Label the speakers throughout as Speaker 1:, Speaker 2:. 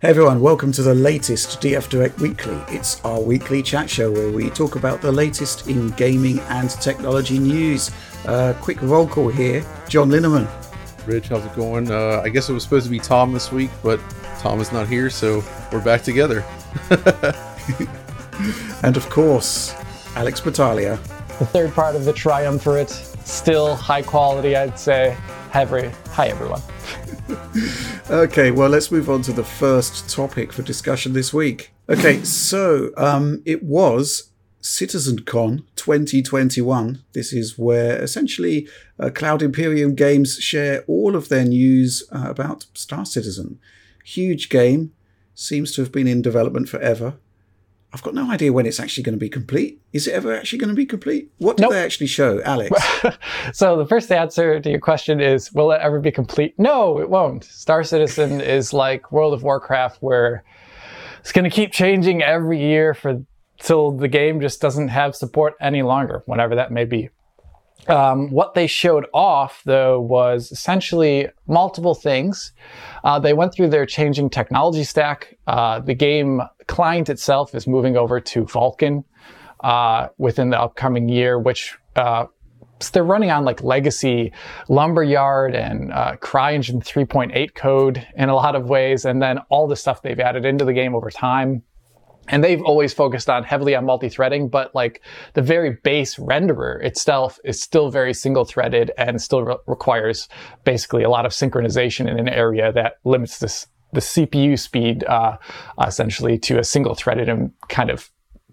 Speaker 1: Hey everyone, welcome to the latest DF Direct Weekly. It's our weekly chat show where we talk about the latest in gaming and technology news. Uh, quick roll call here John Linneman.
Speaker 2: Rich, how's it going? Uh, I guess it was supposed to be Tom this week, but Tom is not here, so we're back together.
Speaker 1: and of course, Alex Battaglia.
Speaker 3: The third part of the triumvirate, still high quality, I'd say. Hi, hi everyone.
Speaker 1: Okay, well, let's move on to the first topic for discussion this week. Okay, so um, it was CitizenCon 2021. This is where essentially uh, Cloud Imperium Games share all of their news uh, about Star Citizen. Huge game, seems to have been in development forever. I've got no idea when it's actually going to be complete. Is it ever actually going to be complete? What did nope. they actually show, Alex?
Speaker 3: so the first answer to your question is, will it ever be complete? No, it won't. Star Citizen is like World of Warcraft, where it's going to keep changing every year for till the game just doesn't have support any longer, whenever that may be. Um, what they showed off, though, was essentially multiple things. Uh, they went through their changing technology stack. Uh, the game client itself is moving over to Vulkan uh, within the upcoming year, which uh, they're running on like legacy Lumberyard and uh, CryEngine 3.8 code in a lot of ways, and then all the stuff they've added into the game over time and they've always focused on heavily on multi-threading but like the very base renderer itself is still very single-threaded and still re- requires basically a lot of synchronization in an area that limits this the cpu speed uh, essentially to a single-threaded kind of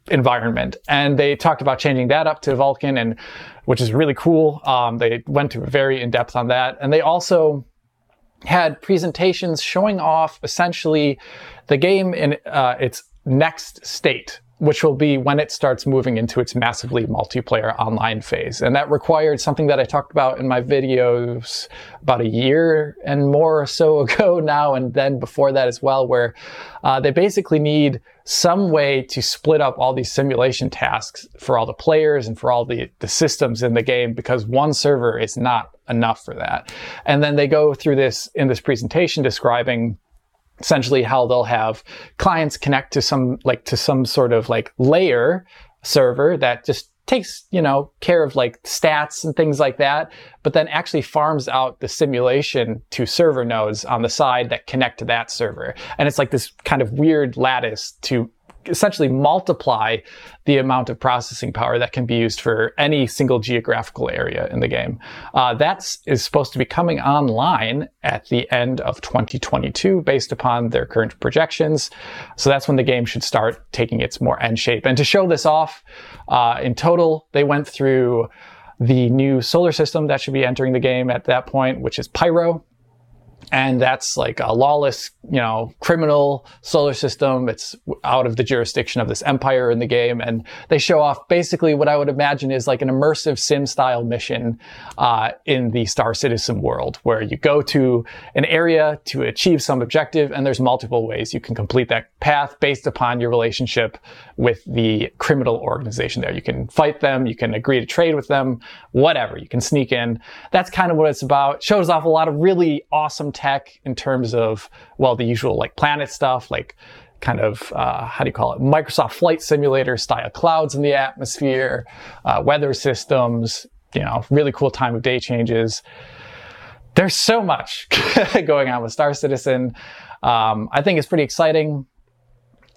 Speaker 3: environment. And they talked about changing that up to vulkan and which is really cool. Um, they went to very in-depth on that. And they also had presentations showing off essentially the game in uh, its next state, which will be when it starts moving into its massively multiplayer online phase. And that required something that I talked about in my videos about a year and more or so ago now, and then before that as well, where uh, they basically need some way to split up all these simulation tasks for all the players and for all the, the systems in the game because one server is not enough for that. And then they go through this in this presentation describing essentially how they'll have clients connect to some like to some sort of like layer server that just takes you know care of like stats and things like that but then actually farms out the simulation to server nodes on the side that connect to that server. And it's like this kind of weird lattice to essentially multiply the amount of processing power that can be used for any single geographical area in the game. Uh, that is supposed to be coming online at the end of 2022 based upon their current projections. So that's when the game should start taking its more end shape. And to show this off, uh, in total, they went through the new solar system that should be entering the game at that point, which is Pyro and that's like a lawless, you know, criminal solar system. It's out of the jurisdiction of this empire in the game, and they show off basically what I would imagine is like an immersive sim style mission uh, in the Star Citizen world, where you go to an area to achieve some objective, and there's multiple ways you can complete that path based upon your relationship with the criminal organization there. You can fight them, you can agree to trade with them, whatever. You can sneak in. That's kind of what it's about. Shows off a lot of really awesome tech in terms of, well, the usual like planet stuff, like kind of, uh, how do you call it? Microsoft Flight Simulator style clouds in the atmosphere, uh, weather systems, you know, really cool time of day changes. There's so much going on with Star Citizen. Um, I think it's pretty exciting.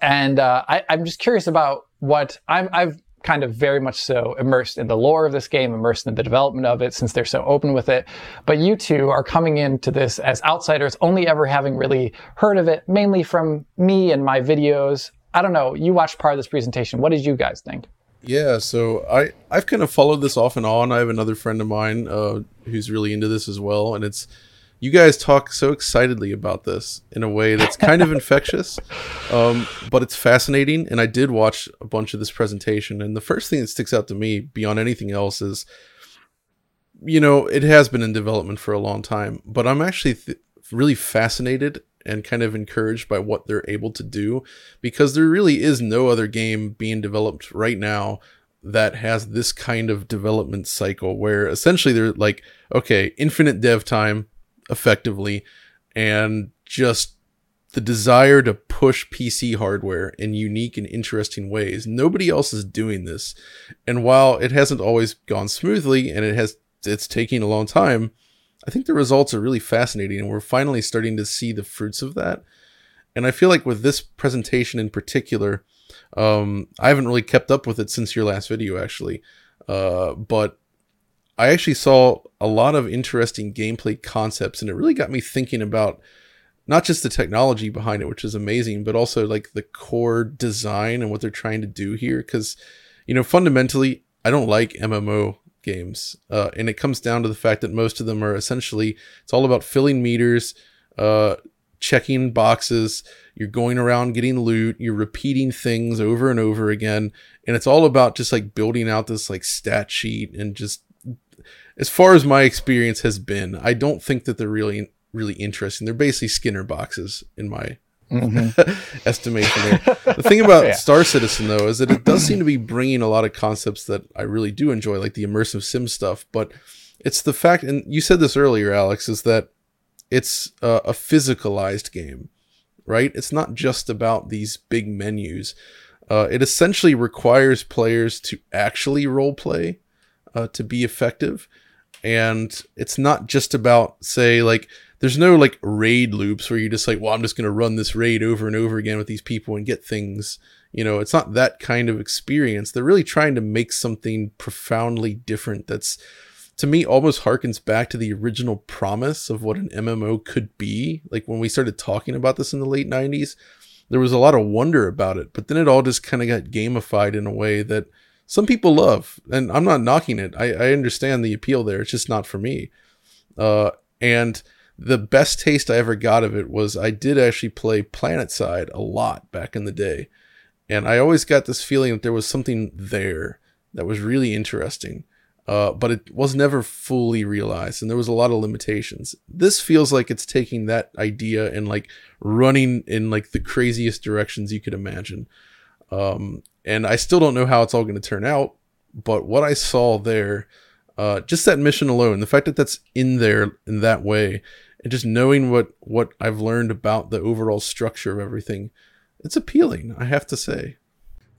Speaker 3: And uh, I, am just curious about what I'm, I've kind of very much so immersed in the lore of this game, immersed in the development of it since they're so open with it. But you two are coming into this as outsiders, only ever having really heard of it, mainly from me and my videos. I don't know. You watched part of this presentation. What did you guys think?
Speaker 2: Yeah, so I I've kind of followed this off and on. I have another friend of mine uh, who's really into this as well, and it's you guys talk so excitedly about this in a way that's kind of infectious, um, but it's fascinating. And I did watch a bunch of this presentation, and the first thing that sticks out to me beyond anything else is, you know, it has been in development for a long time, but I'm actually th- really fascinated and kind of encouraged by what they're able to do because there really is no other game being developed right now that has this kind of development cycle where essentially they're like okay infinite dev time effectively and just the desire to push PC hardware in unique and interesting ways. Nobody else is doing this. And while it hasn't always gone smoothly and it has it's taking a long time, I think the results are really fascinating and we're finally starting to see the fruits of that. And I feel like with this presentation in particular, um, I haven't really kept up with it since your last video actually. Uh, but I actually saw a lot of interesting gameplay concepts and it really got me thinking about not just the technology behind it, which is amazing, but also like the core design and what they're trying to do here. Because, you know, fundamentally, I don't like MMO games, uh, and it comes down to the fact that most of them are essentially it's all about filling meters, uh, checking boxes. You're going around getting loot. You're repeating things over and over again, and it's all about just like building out this like stat sheet and just as far as my experience has been, I don't think that they're really really interesting. They're basically Skinner boxes in my mm-hmm. estimation. There. The thing about yeah. Star Citizen though is that it does seem to be bringing a lot of concepts that I really do enjoy, like the immersive sim stuff. But it's the fact, and you said this earlier, Alex, is that it's a, a physicalized game, right? It's not just about these big menus. Uh, it essentially requires players to actually role play uh, to be effective. And it's not just about, say, like, there's no like raid loops where you're just like, well, I'm just going to run this raid over and over again with these people and get things. You know, it's not that kind of experience. They're really trying to make something profoundly different that's, to me, almost harkens back to the original promise of what an MMO could be. Like when we started talking about this in the late 90s, there was a lot of wonder about it, but then it all just kind of got gamified in a way that some people love. And I'm not knocking it. I, I understand the appeal there. It's just not for me. Uh, and the best taste I ever got of it was I did actually play PlanetSide a lot back in the day. And I always got this feeling that there was something there that was really interesting. Uh, but it was never fully realized and there was a lot of limitations. This feels like it's taking that idea and like running in like the craziest directions you could imagine. Um, and I still don't know how it's all going to turn out, but what I saw there, uh, just that mission alone, the fact that that's in there in that way, and just knowing what what I've learned about the overall structure of everything, it's appealing. I have to say.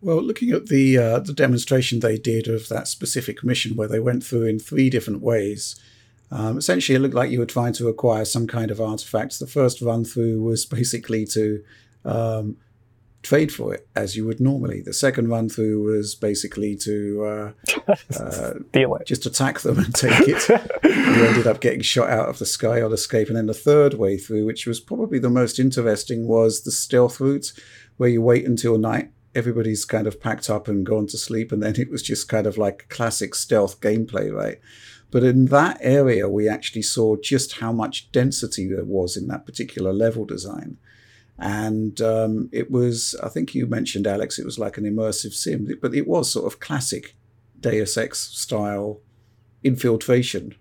Speaker 1: Well, looking at the uh, the demonstration they did of that specific mission, where they went through in three different ways, um, essentially it looked like you were trying to acquire some kind of artifacts. The first run through was basically to um, trade for it as you would normally. The second run through was basically to uh, uh,
Speaker 3: Deal it.
Speaker 1: just attack them and take it. you ended up getting shot out of the sky on escape. And then the third way through, which was probably the most interesting, was the stealth route, where you wait until night. Everybody's kind of packed up and gone to sleep, and then it was just kind of like classic stealth gameplay, right? But in that area, we actually saw just how much density there was in that particular level design and um, it was i think you mentioned alex it was like an immersive sim but it was sort of classic deus ex style infiltration.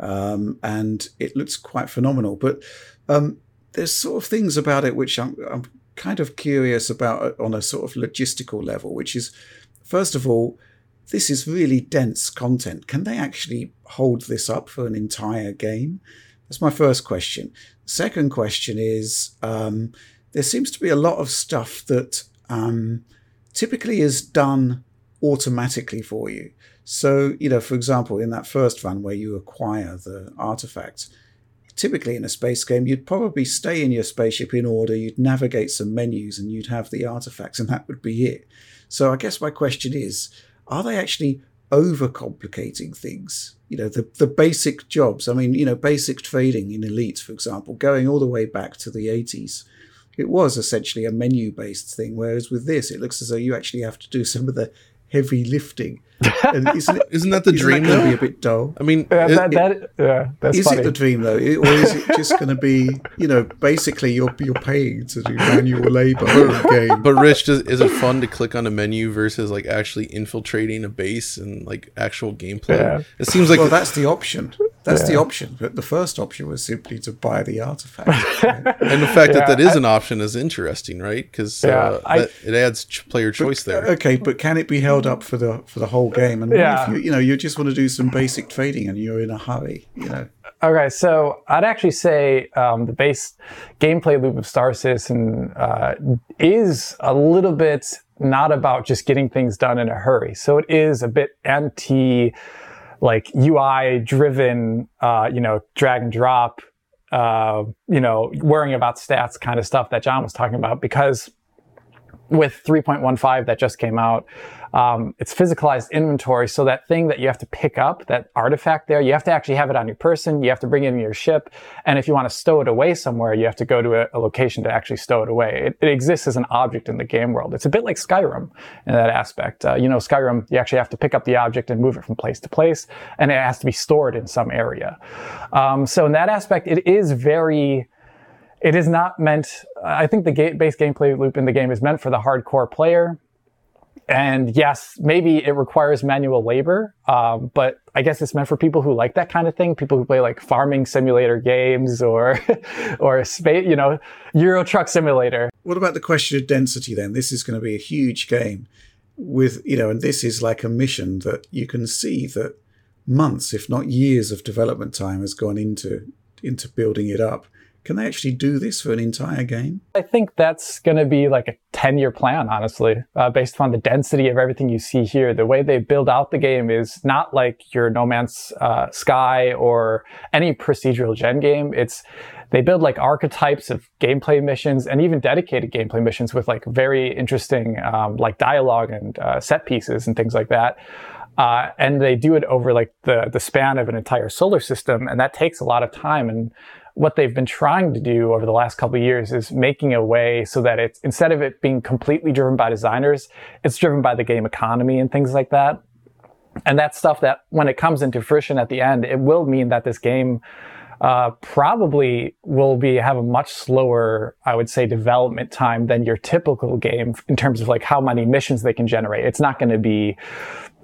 Speaker 1: Um, and it looks quite phenomenal. But um, there's sort of things about it which I'm, I'm kind of curious about uh, on a sort of logistical level which is first of all this is really dense content. Can they actually hold this up for an entire game? That's my first question. Second question is um, there seems to be a lot of stuff that um, typically is done automatically for you. So, you know, for example, in that first run where you acquire the artifacts, typically in a space game, you'd probably stay in your spaceship in order, you'd navigate some menus, and you'd have the artifacts, and that would be it. So, I guess my question is are they actually overcomplicating things. You know, the, the basic jobs. I mean, you know, basic trading in Elite, for example, going all the way back to the 80s, it was essentially a menu based thing. Whereas with this, it looks as though you actually have to do some of the heavy lifting.
Speaker 2: And isn't, it, isn't that the isn't dream?
Speaker 1: That be a bit dull.
Speaker 2: I mean,
Speaker 3: yeah, that, that, yeah that's
Speaker 1: is
Speaker 3: funny.
Speaker 1: it the dream though, or is it just going to be, you know, basically you're you're paying to do manual labor game?
Speaker 2: But Rich, does, is it fun to click on a menu versus like actually infiltrating a base and like actual gameplay?
Speaker 3: Yeah.
Speaker 2: It seems like
Speaker 1: well, that's the option. That's yeah. the option. But the first option was simply to buy the artifact. Right?
Speaker 2: and the fact yeah, that that is I, an option is interesting, right? Because uh, it adds ch- player choice
Speaker 1: but,
Speaker 2: there.
Speaker 1: Okay, but can it be held up for the for the whole game? And yeah. if you, you know you just want to do some basic trading and you're in a hurry, you know.
Speaker 3: Okay, so I'd actually say um, the base gameplay loop of Star Citizen uh, is a little bit not about just getting things done in a hurry. So it is a bit anti, like UI driven, uh, you know, drag and drop, uh, you know, worrying about stats kind of stuff that John was talking about because with 3.15 that just came out, um, it's physicalized inventory. So that thing that you have to pick up, that artifact there, you have to actually have it on your person. You have to bring it in your ship. And if you want to stow it away somewhere, you have to go to a, a location to actually stow it away. It, it, exists as an object in the game world. It's a bit like Skyrim in that aspect. Uh, you know, Skyrim, you actually have to pick up the object and move it from place to place, and it has to be stored in some area. Um, so in that aspect, it is very it is not meant, I think the base gameplay loop in the game is meant for the hardcore player. And yes, maybe it requires manual labor, um, but I guess it's meant for people who like that kind of thing. People who play like farming simulator games or, or space, you know, Euro Truck Simulator.
Speaker 1: What about the question of density then? This is going to be a huge game with, you know, and this is like a mission that you can see that months, if not years of development time has gone into, into building it up. Can they actually do this for an entire game?
Speaker 3: I think that's going to be like a 10 year plan, honestly, uh, based upon the density of everything you see here. The way they build out the game is not like your No Man's uh, Sky or any procedural gen game. It's they build like archetypes of gameplay missions and even dedicated gameplay missions with like very interesting um, like dialogue and uh, set pieces and things like that. Uh, and they do it over like the the span of an entire solar system, and that takes a lot of time. And what they've been trying to do over the last couple of years is making a way so that it's instead of it being completely driven by designers, it's driven by the game economy and things like that. And that's stuff that when it comes into fruition at the end, it will mean that this game uh, probably will be have a much slower, I would say, development time than your typical game in terms of like how many missions they can generate. It's not going to be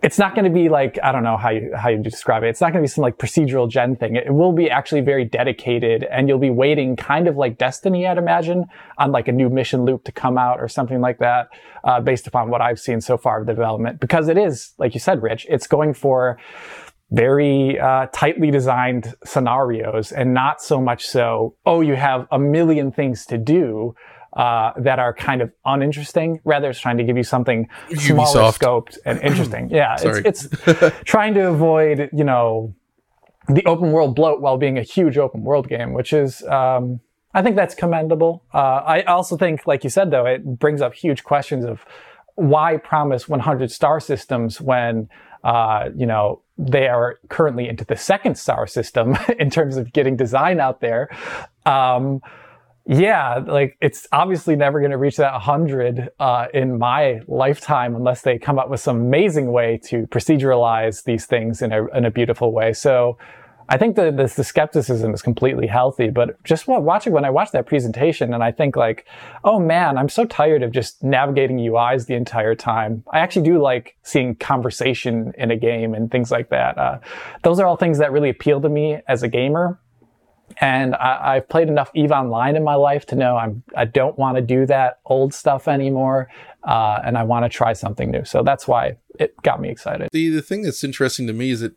Speaker 3: it's not going to be like I don't know how you how you describe it. It's not going to be some like procedural gen thing. It will be actually very dedicated, and you'll be waiting, kind of like Destiny, I'd imagine, on like a new mission loop to come out or something like that, uh, based upon what I've seen so far of the development. Because it is, like you said, Rich, it's going for very uh, tightly designed scenarios, and not so much so. Oh, you have a million things to do uh, that are kind of uninteresting. Rather, it's trying to give you something smaller Ubisoft. scoped and interesting. Yeah, it's, it's trying to avoid, you know, the open world bloat while being a huge open world game, which is, um, I think that's commendable. Uh, I also think, like you said, though, it brings up huge questions of why promise 100 star systems when, uh, you know, they are currently into the second star system in terms of getting design out there. Um, yeah, like it's obviously never going to reach that 100 uh, in my lifetime unless they come up with some amazing way to proceduralize these things in a, in a beautiful way. So I think that the, the skepticism is completely healthy, but just watching when I watch that presentation and I think like, oh man, I'm so tired of just navigating UIs the entire time. I actually do like seeing conversation in a game and things like that. Uh, those are all things that really appeal to me as a gamer. And I, have played enough EVE Online in my life to know I'm, I don't want to do that old stuff anymore. Uh, and I want to try something new. So that's why it got me excited.
Speaker 2: The, the thing that's interesting to me is that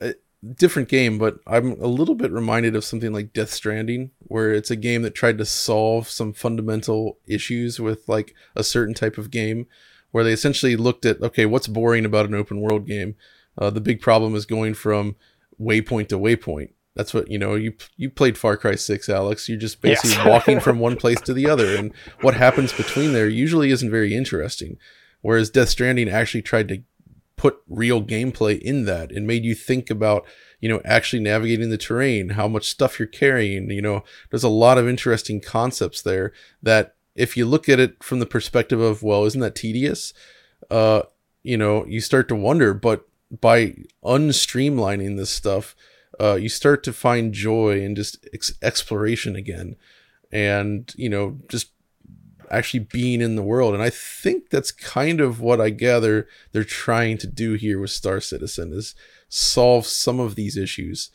Speaker 2: a different game, but I'm a little bit reminded of something like Death Stranding, where it's a game that tried to solve some fundamental issues with like a certain type of game, where they essentially looked at, okay, what's boring about an open world game? Uh, the big problem is going from waypoint to waypoint that's what you know. You you played Far Cry Six, Alex. You're just basically yes. walking from one place to the other, and what happens between there usually isn't very interesting. Whereas Death Stranding actually tried to put real gameplay in that and made you think about you know actually navigating the terrain, how much stuff you're carrying. You know, there's a lot of interesting concepts there that if you look at it from the perspective of well, isn't that tedious? Uh, you know, you start to wonder, but by unstreamlining this stuff uh, you start to find joy in just ex- exploration again and you know just actually being in the world. And i think that's kind of what i gather they're trying to do here with star citizen is solve some of these issues.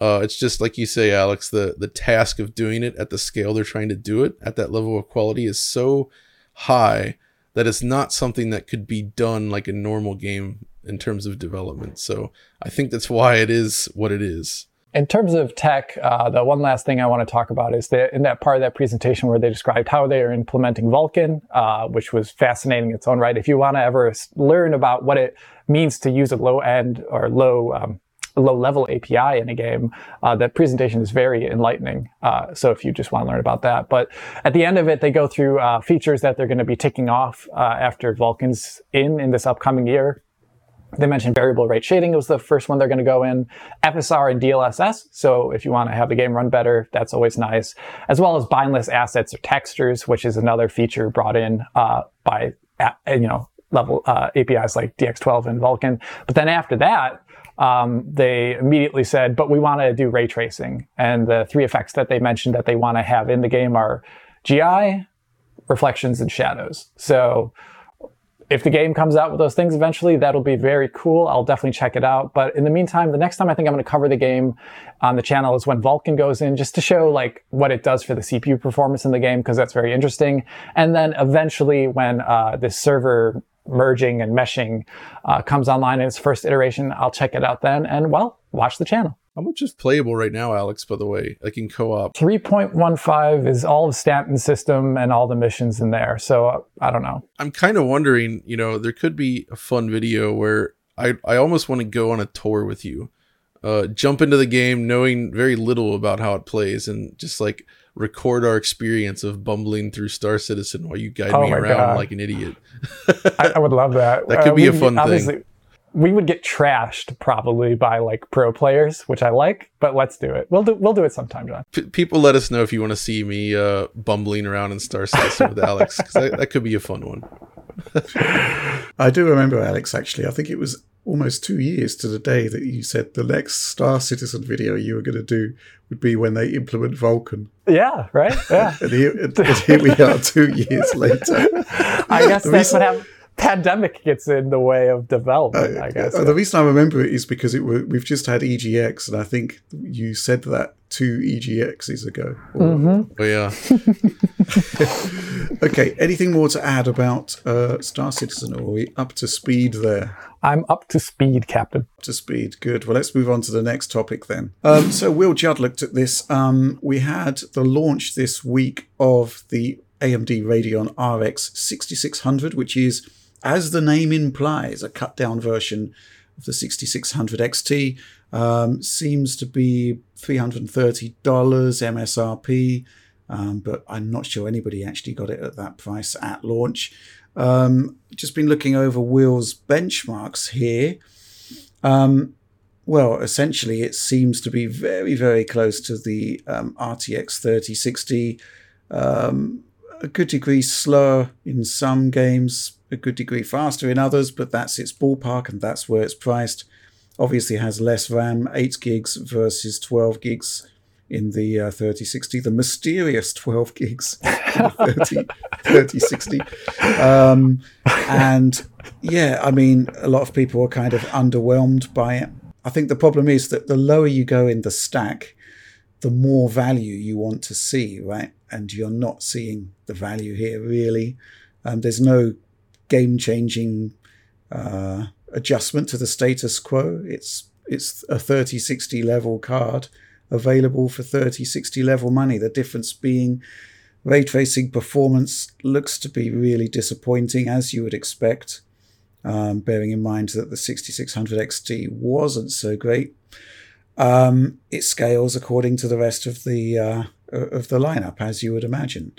Speaker 2: Uh, it's just like you say alex the the task of doing it at the scale they're trying to do it at that level of quality is so high that it's not something that could be done like a normal game in terms of development. So I think that's why it is what it is.
Speaker 3: in terms of tech, uh, the one last thing I want to talk about is that in that part of that presentation where they described how they are implementing Vulkan, uh, which was fascinating in its own right. If you want to ever learn about what it means to use a low end or low um, low level API in a game, uh, that presentation is very enlightening. Uh, so if you just want to learn about that, but at the end of it, they go through uh, features that they're going to be ticking off uh, after Vulkan's in in this upcoming year. They mentioned variable rate shading was the first one they're going to go in, FSR and DLSS. So if you want to have the game run better, that's always nice, as well as bindless assets or textures, which is another feature brought in uh, by you know level uh, APIs like DX12 and Vulkan. But then after that, um, they immediately said, but we want to do ray tracing. And the three effects that they mentioned that they want to have in the game are GI, reflections, and shadows. So if the game comes out with those things eventually, that'll be very cool. I'll definitely check it out. But in the meantime, the next time I think I'm going to cover the game on the channel is when Vulkan goes in, just to show like what it does for the CPU performance in the game, because that's very interesting. And then eventually when uh, this server merging and meshing uh, comes online in its first iteration, I'll check it out then. And well, watch the channel.
Speaker 2: How much is playable right now, Alex, by the way, like in co-op?
Speaker 3: 3.15 is all of Stanton's system and all the missions in there. So uh, I don't know.
Speaker 2: I'm kind of wondering, you know, there could be a fun video where I, I almost want to go on a tour with you. Uh, jump into the game knowing very little about how it plays and just like record our experience of bumbling through Star Citizen while you guide oh me around God. like an idiot.
Speaker 3: I, I, would love that.
Speaker 2: that could uh, be a fun thing
Speaker 3: we would get trashed probably by like pro players, which I like, but let's do it. We'll do we'll do it sometime, John.
Speaker 2: P- people let us know if you want to see me uh, bumbling around in Star Citizen with Alex because that, that could be a fun one.
Speaker 1: I do remember Alex. Actually, I think it was almost two years to the day that you said the next Star Citizen video you were going to do would be when they implement Vulkan.
Speaker 3: Yeah, right. Yeah,
Speaker 1: and, here, and here we are, two years later.
Speaker 3: I guess that's what happened pandemic gets in the way of development. Uh, I guess.
Speaker 1: Uh, the reason I remember it is because it were, we've just had EGX, and I think you said that two EGXs ago.
Speaker 3: mm-hmm.
Speaker 2: Oh yeah.
Speaker 1: okay. Anything more to add about uh, Star Citizen? Or are we up to speed there?
Speaker 3: I'm up to speed, Captain.
Speaker 1: Up to speed. Good. Well, let's move on to the next topic then. Um, so Will Judd looked at this. Um, we had the launch this week of the AMD Radeon RX 6600, which is as the name implies, a cut down version of the 6600 XT. Um, seems to be $330 MSRP, um, but I'm not sure anybody actually got it at that price at launch. Um, just been looking over Will's benchmarks here. Um, well, essentially, it seems to be very, very close to the um, RTX 3060. Um, a good degree slower in some games, a good degree faster in others, but that's its ballpark and that's where it's priced. Obviously, has less RAM, 8 gigs versus 12 gigs in the uh, 3060, the mysterious 12 gigs in the 30, 3060. Um, and yeah, I mean, a lot of people are kind of underwhelmed by it. I think the problem is that the lower you go in the stack, the more value you want to see, right? And you're not seeing the value here really. Um, there's no game changing uh, adjustment to the status quo. It's it's a 3060 level card available for 3060 level money. The difference being ray tracing performance looks to be really disappointing as you would expect. Um, bearing in mind that the 6600 XT wasn't so great. Um, it scales according to the rest of the uh, of the lineup, as you would imagine.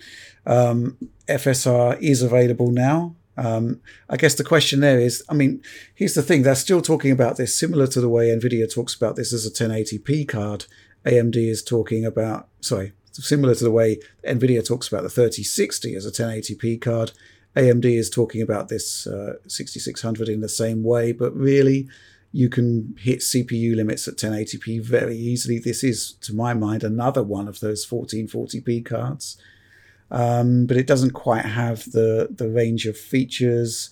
Speaker 1: Um, FSR is available now. Um, I guess the question there is, I mean, here's the thing: they're still talking about this, similar to the way Nvidia talks about this as a 1080p card. AMD is talking about, sorry, similar to the way Nvidia talks about the 3060 as a 1080p card. AMD is talking about this uh, 6600 in the same way, but really, you can hit CPU limits at 1080p very easily. This is, to my mind, another one of those 1440p cards um, but it doesn't quite have the the range of features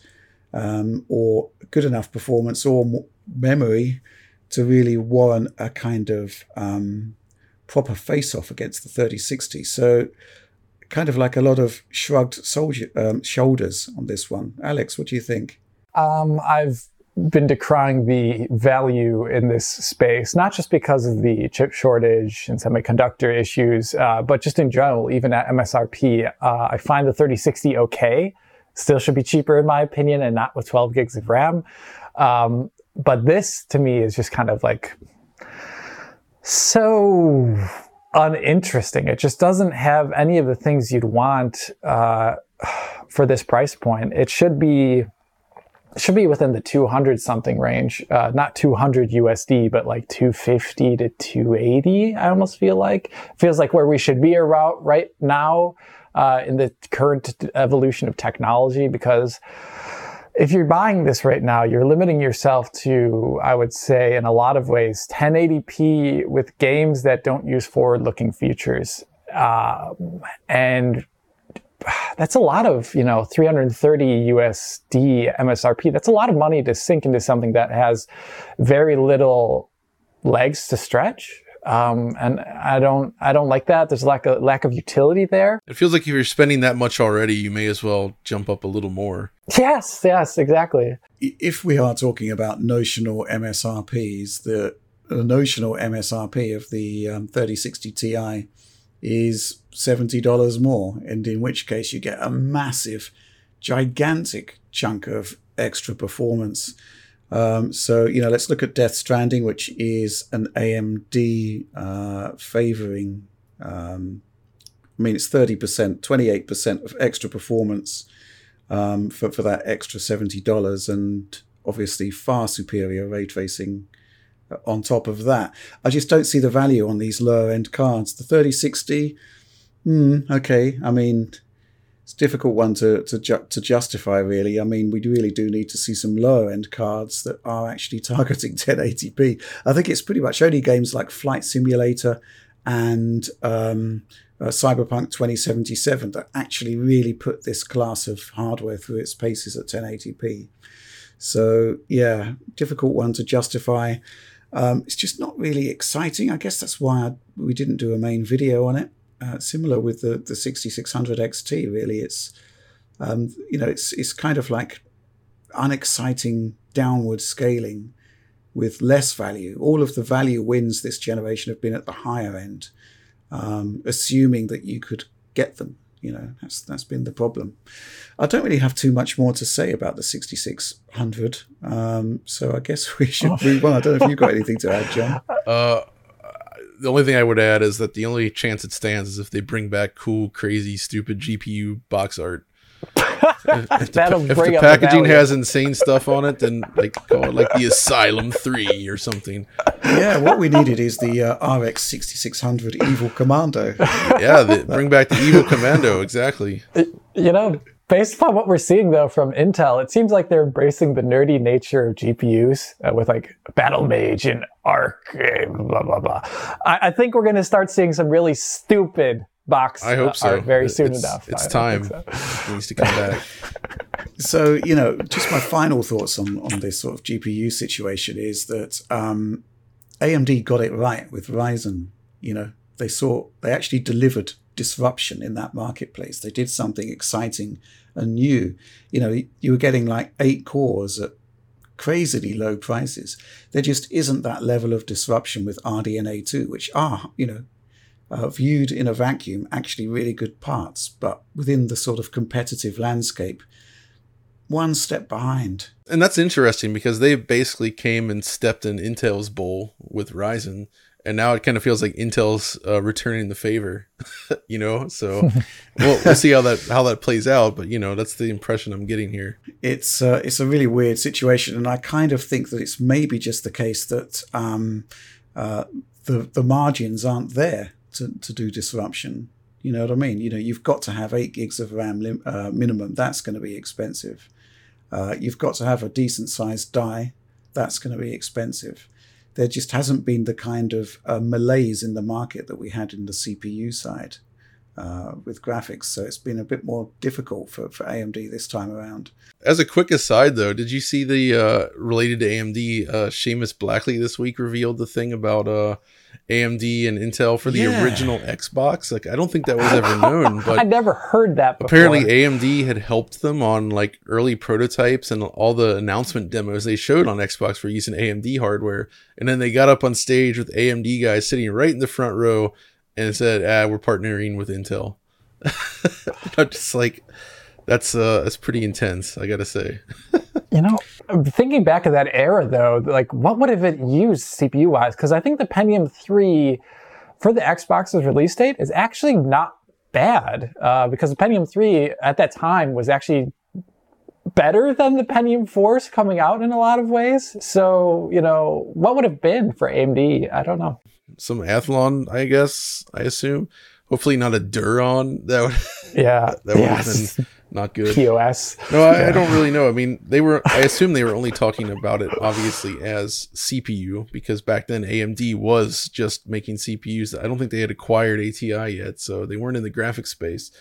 Speaker 1: um, or good enough performance or memory to really warrant a kind of um, proper face off against the 3060. So, kind of like a lot of shrugged soldier, um, shoulders on this one. Alex, what do you think?
Speaker 3: Um, I've been decrying the value in this space, not just because of the chip shortage and semiconductor issues, uh, but just in general, even at MSRP. Uh, I find the 3060 okay. Still should be cheaper, in my opinion, and not with 12 gigs of RAM. Um, but this, to me, is just kind of like so uninteresting. It just doesn't have any of the things you'd want uh, for this price point. It should be should be within the 200 something range, uh, not 200 USD, but like 250 to 280. I almost feel like feels like where we should be around right now uh, in the current evolution of technology. Because if you're buying this right now, you're limiting yourself to, I would say, in a lot of ways, 1080p with games that don't use forward-looking features. Uh, and that's a lot of, you know, 330 USD MSRP. That's a lot of money to sink into something that has very little legs to stretch. Um, and I don't, I don't like that. There's a lack of lack of utility there.
Speaker 2: It feels like if you're spending that much already, you may as well jump up a little more.
Speaker 3: Yes, yes, exactly.
Speaker 1: If we are talking about notional MSRPs, the, the notional MSRP of the um, 3060 Ti is $70 more, and in which case you get a massive, gigantic chunk of extra performance. Um, so, you know, let's look at Death Stranding, which is an AMD uh, favoring, um, I mean, it's 30%, 28% of extra performance um, for, for that extra $70, and obviously far superior ray tracing on top of that. I just don't see the value on these lower end cards. The 3060, hmm, okay. I mean, it's a difficult one to, to, ju- to justify, really. I mean, we really do need to see some lower end cards that are actually targeting 1080p. I think it's pretty much only games like Flight Simulator and um, uh, Cyberpunk 2077 that actually really put this class of hardware through its paces at 1080p. So, yeah, difficult one to justify. Um, it's just not really exciting. I guess that's why I, we didn't do a main video on it. Uh, similar with the the 6600 XT, really, it's um, you know it's it's kind of like unexciting downward scaling with less value. All of the value wins this generation have been at the higher end, um, assuming that you could get them. You know, that's that's been the problem. I don't really have too much more to say about the 6600. Um, so I guess we should move on. I don't know if you've got anything to add, John.
Speaker 2: Uh, the only thing I would add is that the only chance it stands is if they bring back cool, crazy, stupid GPU box art. If,
Speaker 3: That'll
Speaker 2: the, if
Speaker 3: bring
Speaker 2: the
Speaker 3: up the
Speaker 2: packaging
Speaker 3: value.
Speaker 2: has insane stuff on it, then like call it like the Asylum Three or something.
Speaker 1: Yeah, what we needed is the uh, RX 6600 Evil Commando.
Speaker 2: Yeah, the, bring back the Evil Commando. Exactly.
Speaker 3: You know, based upon what we're seeing though from Intel, it seems like they're embracing the nerdy nature of GPUs uh, with like Battle Mage and Arc, blah blah blah. I, I think we're going to start seeing some really stupid box
Speaker 2: I hope
Speaker 3: uh,
Speaker 2: so.
Speaker 3: very soon
Speaker 2: It's-
Speaker 3: enough.
Speaker 2: It's
Speaker 3: I
Speaker 2: time.
Speaker 3: so.
Speaker 2: It needs to come back.
Speaker 1: So, you know, just my final thoughts on, on this sort of GPU situation is that um, AMD got it right with Ryzen. You know, they saw, they actually delivered disruption in that marketplace. They did something exciting and new. You know, you were getting like eight cores at crazily low prices. There just isn't that level of disruption with RDNA 2, which are, you know, uh, viewed in a vacuum, actually really good parts, but within the sort of competitive landscape, one step behind.
Speaker 2: And that's interesting because they basically came and stepped in Intel's bowl with Ryzen, and now it kind of feels like Intel's uh, returning the favor, you know. So we'll, we'll see how that how that plays out. But you know, that's the impression I'm getting here.
Speaker 1: It's uh, it's a really weird situation, and I kind of think that it's maybe just the case that um, uh, the the margins aren't there to, to do disruption. You know what I mean? You know, you've got to have eight gigs of RAM lim- uh, minimum. That's going to be expensive. Uh, you've got to have a decent sized die. That's going to be expensive. There just hasn't been the kind of uh, malaise in the market that we had in the CPU side. Uh, with graphics. So it's been a bit more difficult for, for AMD this time around.
Speaker 2: As a quick aside, though, did you see the uh, related to AMD? Uh, Seamus Blackley this week revealed the thing about uh, AMD and Intel for the
Speaker 1: Yeah.
Speaker 2: original Xbox. Like, I don't think that was ever known, but
Speaker 3: I never heard that before.
Speaker 2: apparently AMD had helped them on like early prototypes and all the announcement demos they showed on Xbox were using AMD hardware. And then they got up on stage with AMD guys sitting right in the front row and said, "Ah, we're partnering with Intel." I'm just like, that's uh, that's pretty intense. I gotta say.
Speaker 3: You know, thinking back of that era though, like what would have it used CPU wise? Because I think the Pentium 3 for the Xbox's release date is actually not bad. Uh, because the Pentium 3 at that time was actually better than the Pentium 4s coming out in a lot of ways. So, you know, what would have been for AMD? I don't know.
Speaker 2: Some Athlon, I guess. I assume. Hopefully not a Duron. That would
Speaker 3: Yeah.
Speaker 2: that would
Speaker 3: yes.
Speaker 2: have been not good.
Speaker 3: POS.
Speaker 2: No, I, I don't really know. I mean, they were. I assume they were only talking about it, obviously, as CPU because back then AMD was just making CPUs. I don't think they had acquired ATI yet, so they weren't in the graphics space.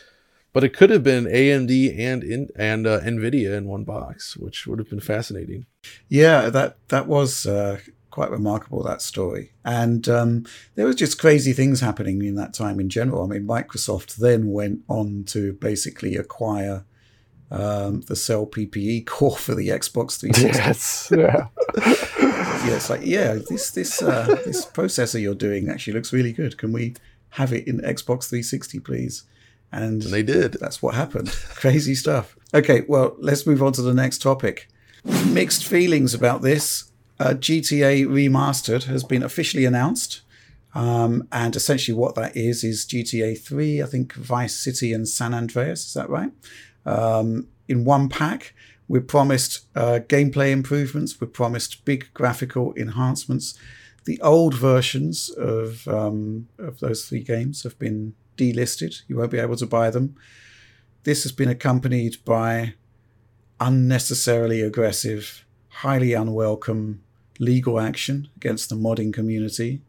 Speaker 2: But it could have been AMD and in, and uh, Nvidia in one box, which would have been fascinating.
Speaker 1: Yeah, that that was uh, quite remarkable that story, and um, there was just crazy things happening in that time in general. I mean, Microsoft then went on to basically acquire um, the Cell PPE core for the Xbox 360.
Speaker 3: Yes. Yeah.
Speaker 1: it's like, yeah, this this uh, this processor you're doing actually looks really good. Can we have it in Xbox 360, please? And
Speaker 2: And they did.
Speaker 1: that's what happened. Crazy stuff. Okay, well, let's move on to the next topic. Mixed feelings about this. Uh, GTA Remastered has been officially announced. Um, and essentially, what that is is GTA 3, I think Vice City and San Andreas. Is that right? Um, in one pack, we're promised uh, gameplay improvements, we're promised big graphical enhancements. The old versions of, um, of those three games have been delisted. You won't be able to buy them. This has been accompanied by unnecessarily aggressive, highly unwelcome legal action against the modding community,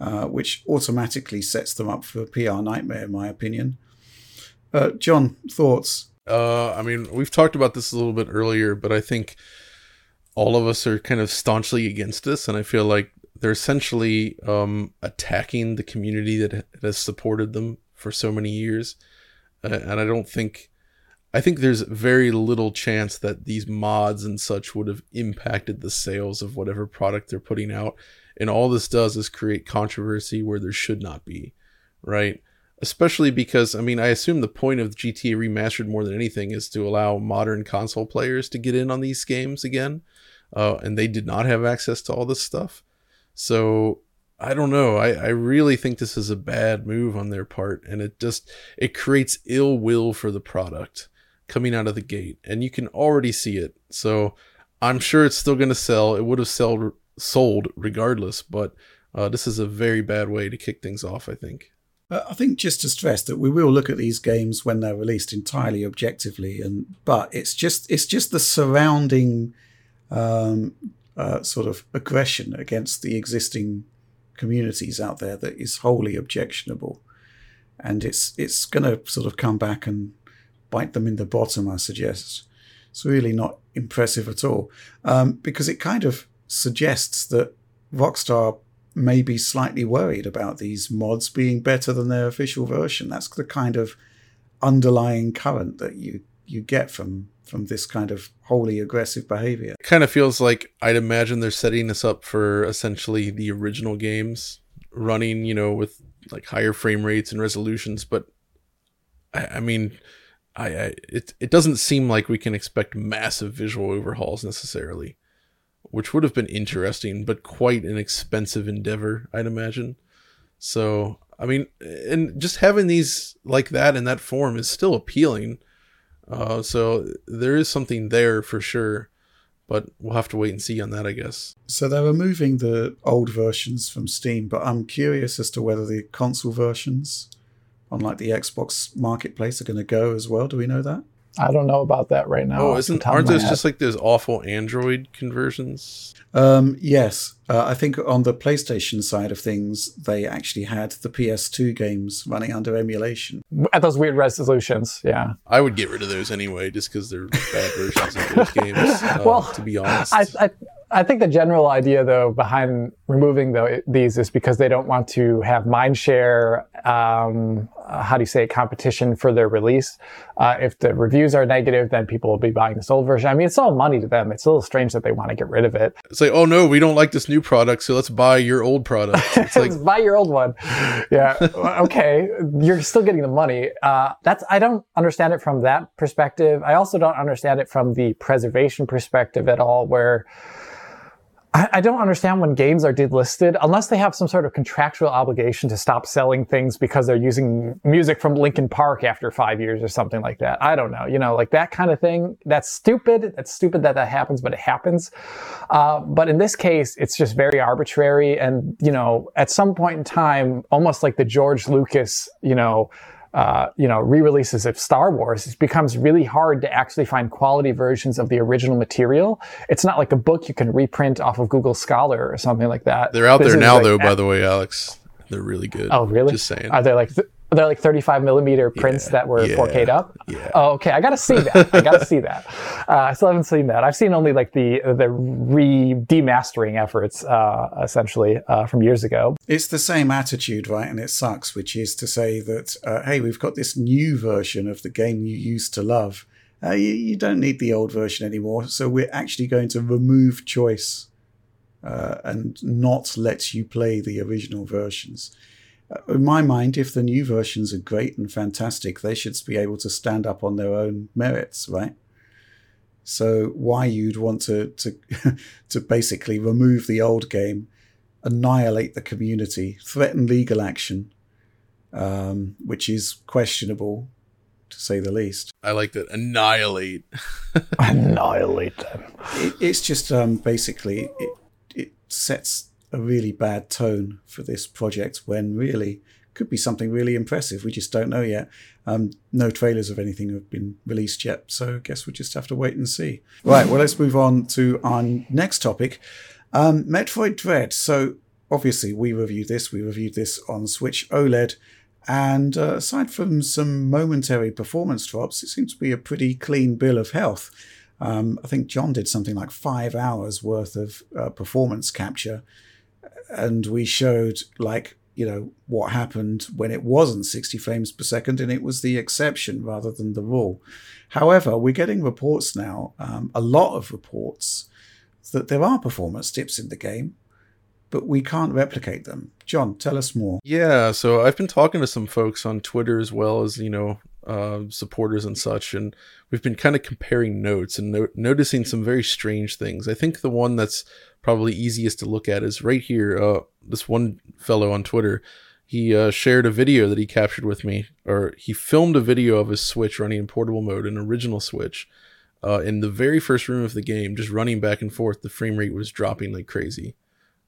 Speaker 1: uh, which automatically sets them up for a PR nightmare, in my opinion. Uh, John, thoughts?
Speaker 2: Uh, I mean, we've talked about this a little bit earlier, but I think all of us are kind of staunchly against this, and I feel like they're essentially um, attacking the community that has supported them for so many years. Uh, and I don't think, I think there's very little chance that these mods and such would have impacted the sales of whatever product they're putting out. And all this does is create controversy where there should not be, right? especially because I mean I assume the point of GTA Remastered more than anything is to allow modern console players to get in on these games again, uh, and they did not have access to all this stuff. So I don't know. I, I really think this is a bad move on their part, and it just it creates ill will for the product coming out of the gate, and you can already see it. So I'm sure it's still going to sell. It would have sold sold regardless, but uh, this is a very bad way to kick things off. I think.
Speaker 1: Uh, I think just to stress that we will look at these games when they're released entirely objectively, and but it's just it's just the surrounding um, uh, sort of aggression against the existing communities out there that is wholly objectionable, and it's it's going to sort of come back and bite them in the bottom. I suggest it's really not impressive at all um, because it kind of suggests that Rockstar may be slightly worried about these mods being better than their official version. That's the kind of underlying current that you you get from from this kind of wholly aggressive behavior.
Speaker 2: It kind of feels like I'd imagine they're setting us up for essentially the original games running, you know, with like higher frame rates and resolutions. But I, I mean, I, I it it doesn't seem like we can expect massive visual overhauls necessarily, which would have been interesting, but quite an expensive endeavor, I'd imagine. So I mean, and just having these like that in that form is still appealing. Uh, so there is something there for sure, but we'll have to wait and see on that, I guess.
Speaker 1: So they're removing the old versions from Steam, but I'm curious as to whether the console versions on like the Xbox marketplace are going to go as well. Do we know that?
Speaker 3: I don't know about that right now.
Speaker 2: Oh, isn't
Speaker 3: top
Speaker 2: aren't those
Speaker 3: head.
Speaker 2: just like those awful Android conversions?
Speaker 1: Um, yes, uh, I think on the PlayStation side of things, they actually had the PS2 games running under emulation.
Speaker 3: at those weird resolutions? Yeah.
Speaker 2: I would get rid of those anyway, just because they're bad versions of those games. Uh,
Speaker 3: Well,
Speaker 2: to be honest,
Speaker 3: I, I I think the general idea though behind removing the, these is because they don't want to have mind share. Um, how do you say it, competition for their release? Uh, if the reviews are negative, then people will be buying this old version. I mean, it's all money to them. It's a little strange that they want to get rid of it.
Speaker 2: it's like, oh no, we don't like this new product, so let's buy your old product. It's like,
Speaker 3: buy your old one. Yeah. okay. You're still getting the money. Uh, that's, I don't understand it from that perspective. I also don't understand it from the preservation perspective at all, where I, I don't understand when games are delisted unless they have some sort of contractual obligation to stop selling things because they're using music from Linkin Park after five years or something like that. I don't know. You know, like that kind of thing. That's stupid. That's stupid that that happens, but it happens. Uh, but in this case, it's just very arbitrary. And, you know, at some point in time, almost like the George Lucas, you know, uh, you know, re-releases of Star Wars, it becomes really hard to actually find quality versions of the original material. It's not like a book you can reprint off of Google Scholar or something like that.
Speaker 2: they're out
Speaker 3: This
Speaker 2: there now,
Speaker 3: like-
Speaker 2: though. By the way, Alex, they're really good.
Speaker 3: Oh, really?
Speaker 2: Just saying.
Speaker 3: Are they like th- are like 35 millimeter prints
Speaker 2: Yeah,
Speaker 3: that were
Speaker 2: yeah,
Speaker 3: 4K'd up?
Speaker 2: yeah.
Speaker 3: Oh, okay. I gotta see that. I gotta see that. Uh, I still haven't seen that. I've seen only like the the re demastering efforts, uh, essentially uh, from years ago.
Speaker 1: It's the same attitude, right? And it sucks, which is to say that, uh, hey, we've got this new version of the game you used to love. Uh, you, you don't need the old version anymore. So we're actually going to remove choice uh, and not let you play the original versions. Uh, in my mind, if the new versions are great and fantastic, they should be able to stand up on their own merits, right? So why you'd want to to to basically remove the old game, annihilate the community, threaten legal action, um, which is questionable, to say the least.
Speaker 2: I like that. Annihilate.
Speaker 3: Annihilate them.
Speaker 1: It, it's just um, basically it it sets a really bad tone for this project when really could be something really impressive. We just don't know yet. Um, no trailers of anything have been released yet, so I guess we just have to wait and see. Right, well, let's move on to our next topic um, Metroid Dread. So, obviously, we reviewed this, we reviewed this on Switch OLED. And uh, aside from some momentary performance drops, it seems to be a pretty clean bill of health. Um, I think John did something like five hours worth of uh, performance capture, and we showed like you know what happened when it wasn't 60 frames per second, and it was the exception rather than the rule. However, we're getting reports now, um, a lot of reports, that there are performance dips in the game, but we can't replicate them. John, tell us more.
Speaker 2: Yeah, so I've been talking to some folks on Twitter as well as you know uh, supporters and such, and we've been kind of comparing notes and no- noticing some very strange things. I think the one that's probably easiest to look at is right here. Uh, this one fellow on Twitter, he uh, shared a video that he captured with me, or he filmed a video of his Switch running in portable mode, an original Switch. Uh, in the very first room of the game, just running back and forth, the frame rate was dropping like crazy,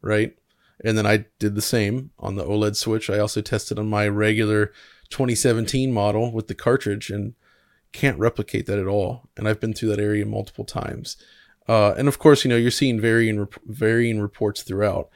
Speaker 2: right? And then I did the same on the OLED Switch. I also tested on my regular 2017 model with the cartridge and can't replicate that at all. And I've been through that area multiple times. Uh, and of course, you know, you're seeing varying rep- varying reports throughout.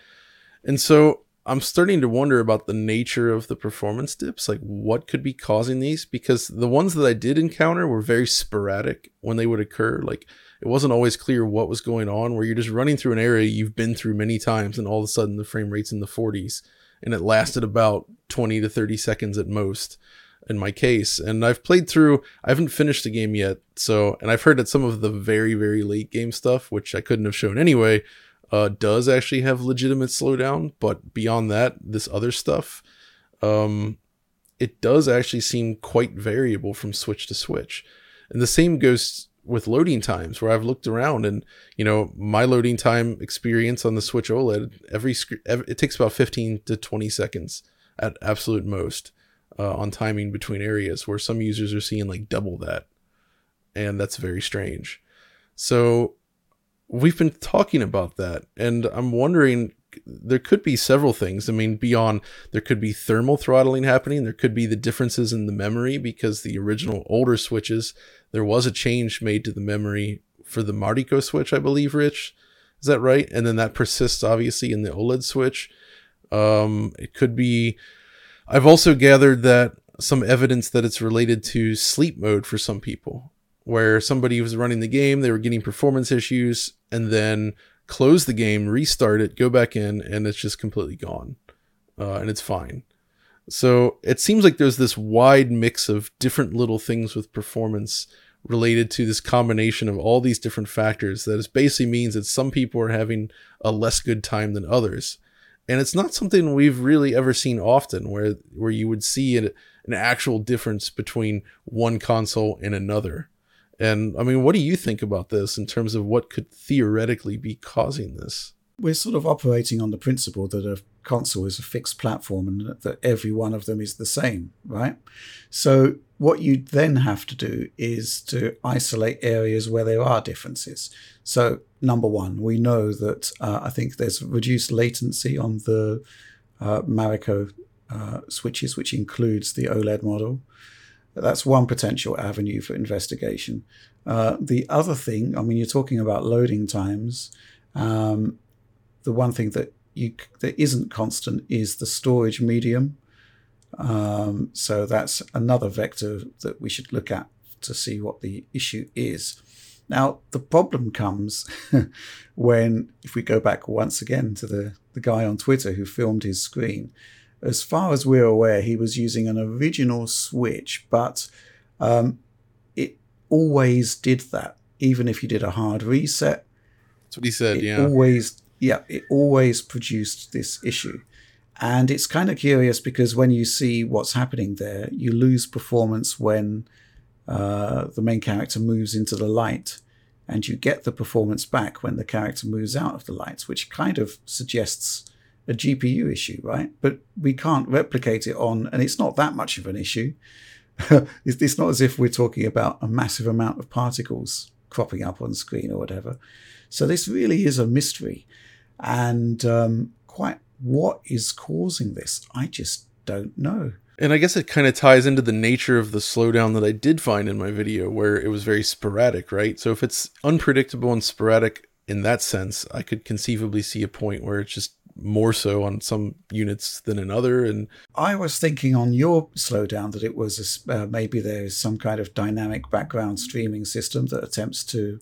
Speaker 2: And so I'm starting to wonder about the nature of the performance dips, like what could be causing these because the ones that I did encounter were very sporadic when they would occur. Like it wasn't always clear what was going on where you're just running through an area you've been through many times and all of a sudden the frame rate's in the 40s and it lasted about 20 to 30 seconds at most in my case. And i've played through i haven't finished the game yet so and i've heard that some of the very very late game stuff which i couldn't have shown anyway uh, does actually have legitimate slowdown but beyond that this other stuff um, it does actually seem quite variable from switch to switch. And the same goes with loading times where I've looked around and you know my loading time experience on the Switch OLED every, sc- ev it takes about 15 to 20 seconds at absolute most uh, on timing between areas where some users are seeing like double that. And that's very strange. So we've been talking about that and I'm wondering there could be several things. I mean, beyond there could be thermal throttling happening. There could be the differences in the memory because the original older switches, there was a change made to the memory for the Mariko switch, I believe, Rich. Is that right? And then that persists obviously in the OLED switch. Um, it could be. I've also gathered that some evidence that it's related to sleep mode for some people, where somebody was running the game, they were getting performance issues, and then close the game, restart it, go back in, and it's just completely gone, uh, and it's fine. So it seems like there's this wide mix of different little things with performance related to this combination of all these different factors that basically means that some people are having a less good time than others. And it's not something we've really ever seen often where where you would see an, an actual difference between one console and another. And I mean, what do you think about this in terms of what could theoretically be causing this?
Speaker 1: We're sort of operating on the principle that a console is a fixed platform and that every one of them is the same, right? So, what you then have to do is to isolate areas where there are differences. So, number one, we know that uh, I think there's reduced latency on the uh, Mariko uh, switches, which includes the OLED model. That's one potential avenue for investigation. Uh, the other thing, I mean, you're talking about loading times. Um, the one thing that you that isn't constant is the storage medium. Um, so that's another vector that we should look at to see what the issue is. Now, the problem comes when, if we go back once again to the, the guy on Twitter who filmed his screen, as far as we're aware, he was using an original switch, but um, it always did that. Even if you did a hard reset,
Speaker 2: that's what he said.
Speaker 1: It
Speaker 2: yeah,
Speaker 1: always, yeah, it always produced this issue, and it's kind of curious because when you see what's happening there, you lose performance when uh, the main character moves into the light, and you get the performance back when the character moves out of the light, which kind of suggests a GPU issue, right? But we can't replicate it on, and it's not that much of an issue. it's not as if we're talking about a massive amount of particles cropping up on screen or whatever. So this really is a mystery. And um, quite what is causing this, I just don't know.
Speaker 2: And I guess it kind of ties into the nature of the slowdown that I did find in my video, where it was very sporadic, right? So if it's unpredictable and sporadic in that sense, I could conceivably see a point where it's just more so on some units than another. and
Speaker 1: i was thinking on your slowdown that it was a, uh, maybe there is some kind of dynamic background streaming system that attempts to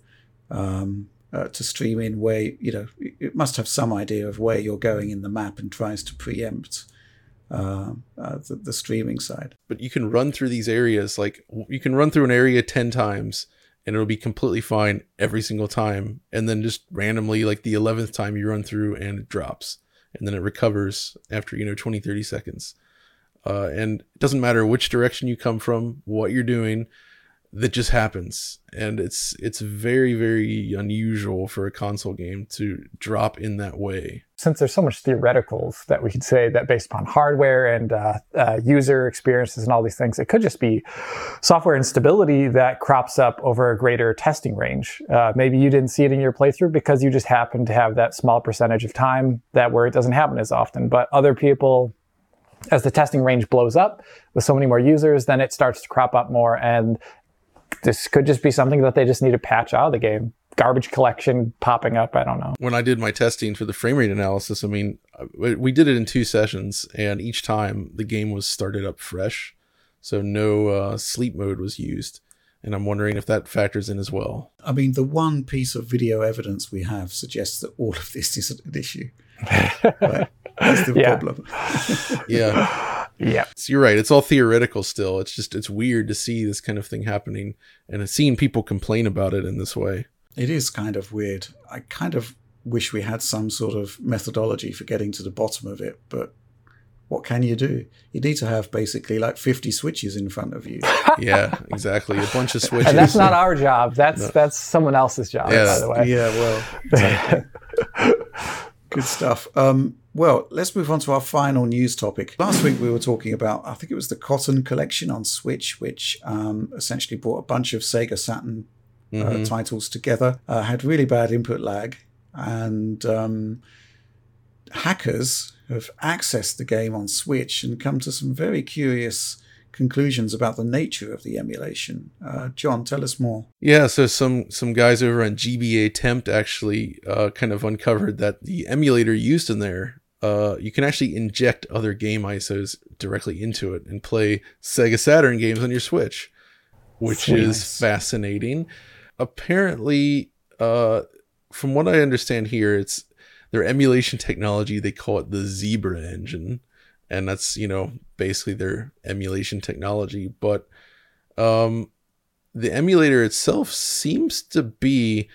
Speaker 1: um, uh, to stream in where you know it must have some idea of where you're going in the map and tries to preempt uh, uh, the, the streaming side
Speaker 2: but you can run through these areas like you can run through an area 10 times and it'll be completely fine every single time. And then just randomly, like the 11th time you run through and it drops and then it recovers after, you know, 20, 30 seconds. Uh, and it doesn't matter which direction you come from, what you're doing, that just happens and it's it's very very unusual for a console game to drop in that way
Speaker 3: since there's so much theoreticals that we could say that based upon hardware and uh, uh, user experiences and all these things it could just be software instability that crops up over a greater testing range uh, maybe you didn't see it in your playthrough because you just happen to have that small percentage of time that where it doesn't happen as often but other people as the testing range blows up with so many more users, then it starts to crop up more. And this could just be something that they just need to patch out of the game. Garbage collection popping up. I don't know.
Speaker 2: When I did my testing for the frame rate analysis, I mean, we did it in two sessions, and each time the game was started up fresh, so no uh, sleep mode was used. And I'm wondering if that factors in as well.
Speaker 1: I mean, the one piece of video evidence we have suggests that all of this is an issue. right? That's the
Speaker 3: Yeah.
Speaker 1: problem.
Speaker 2: Yeah.
Speaker 3: Yeah.
Speaker 2: So you're right. It's all theoretical still. It's just it's weird to see this kind of thing happening and seeing people complain about it in this way.
Speaker 1: It is kind of weird. I kind of wish we had some sort of methodology for getting to the bottom of it, but what can you do? You need to have basically like 50 switches in front of you.
Speaker 2: Yeah, exactly. A bunch of switches.
Speaker 3: And that's not our job. That's that's someone else's job,
Speaker 2: Yeah.
Speaker 3: by the way.
Speaker 1: yeah, well, exactly. good stuff. Um, well, let's move on to our final news topic. Last week we were talking about, I think it was the Cotton Collection on Switch, which um, essentially brought a bunch of Sega Saturn uh, titles together. Uh, had really bad input lag and um, hackers have accessed the game on Switch and come to some very curious conclusions about the nature of the emulation. Uh, John, tell us more.
Speaker 2: Yeah, so some some guys over on GBAtemp actually uh, kind of uncovered that the emulator used in there, uh, you can actually inject other game ISOs directly into it and play Sega Saturn games on your Switch, which is fascinating. Apparently, uh, from what I understand here, it's their emulation technology. They call it the Zebra engine, and that's you know basically their emulation technology. But um, the emulator itself seems to be,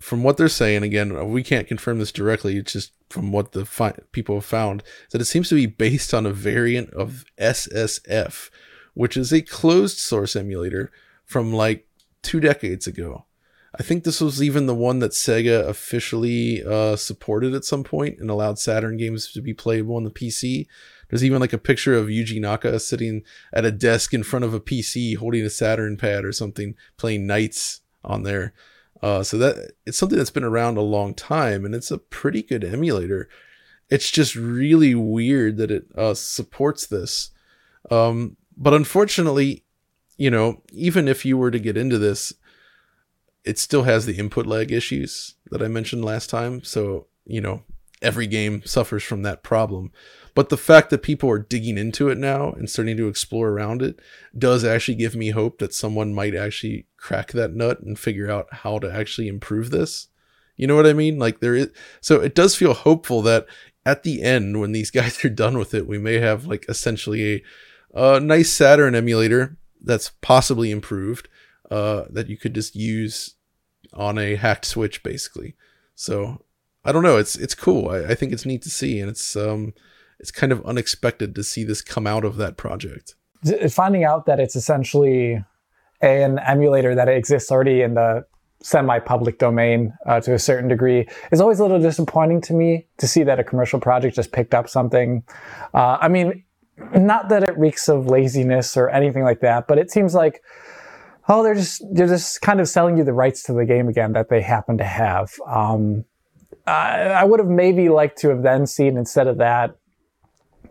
Speaker 2: from what they're saying, again, we can't confirm this directly. It's just from what the fi- people have found that it seems to be based on a variant of SSF, which is a closed source emulator from like two decades ago. I think this was even the one that Sega officially uh, supported at some point and allowed Saturn games to be playable on the PC. There's even like a picture of Yuji Naka sitting at a desk in front of a PC holding a Saturn pad or something, playing NiGHTS on there. Uh, so that it's something that's been around a long time, and it's a pretty good emulator. It's just really weird that it uh, supports this. Um, but unfortunately, you know, even if you were to get into this, it still has the input lag issues that I mentioned last time. So, you know, every game suffers from that problem. But the fact that people are digging into it now and starting to explore around it does actually give me hope that someone might actually crack that nut and figure out how to actually improve this. You know what I mean? Like there is so it does feel hopeful that at the end when these guys are done with it, we may have like essentially a, a nice Saturn emulator that's possibly improved uh, that you could just use on a hacked Switch, basically. So I don't know. It's it's cool. I, I think it's neat to see, and it's um it's kind of unexpected to see this come out of that project.
Speaker 3: Finding out that it's essentially an emulator that exists already in the semi-public domain uh, to a certain degree is always a little disappointing to me to see that a commercial project just picked up something. Uh, I mean, not that it reeks of laziness or anything like that, but it seems like oh, they're just they're just kind of selling you the rights to the game again that they happen to have. Um, I, I would have maybe liked to have then seen instead of that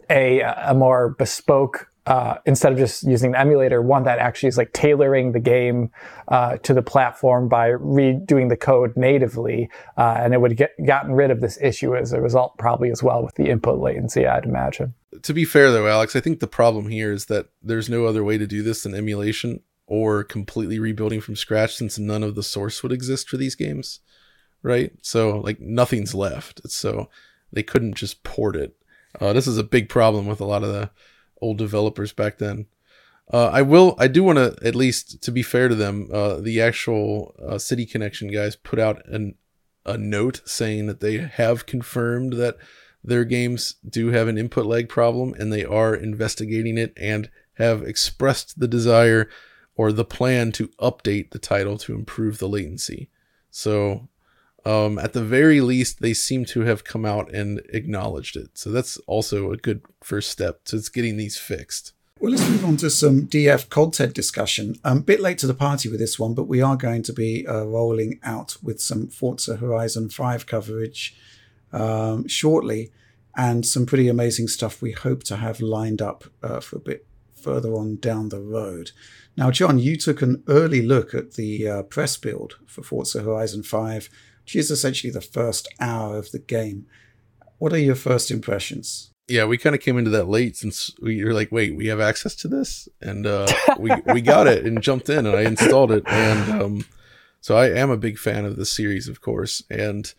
Speaker 3: a a more bespoke. Uh, instead of just using the emulator, one that actually is like tailoring the game uh, to the platform by redoing the code natively, uh, and it would get gotten rid of this issue as a result, probably as well with the input latency. I'd imagine.
Speaker 2: To be fair, though, Alex, I think the problem here is that there's no other way to do this than emulation or completely rebuilding from scratch since none of the source would exist for these games right so like nothing's left so they couldn't just port it uh, this is a big problem with a lot of the old developers back then uh, i will i do want to at least to be fair to them uh, the actual uh, city connection guys put out an, a note saying that they have confirmed that their games do have an input lag problem and they are investigating it and have expressed the desire or the plan to update the title to improve the latency. So, um, at the very least, they seem to have come out and acknowledged it. So that's also a good first step to getting these fixed.
Speaker 1: Well, let's move on to some DF content discussion. I'm a bit late to the party with this one, but we are going to be uh, rolling out with some Forza Horizon 5 coverage um, shortly and some pretty amazing stuff we hope to have lined up uh, for a bit further on down the road. Now, John, you took an early look at the uh, press build for Forza Horizon 5, which is essentially the first hour of the game. What are your first impressions?
Speaker 2: Yeah, we kind of came into that late since we were like, wait, we have access to this? And uh, we, we got it and jumped in and I installed it. And um, so I am a big fan of the series, of course. And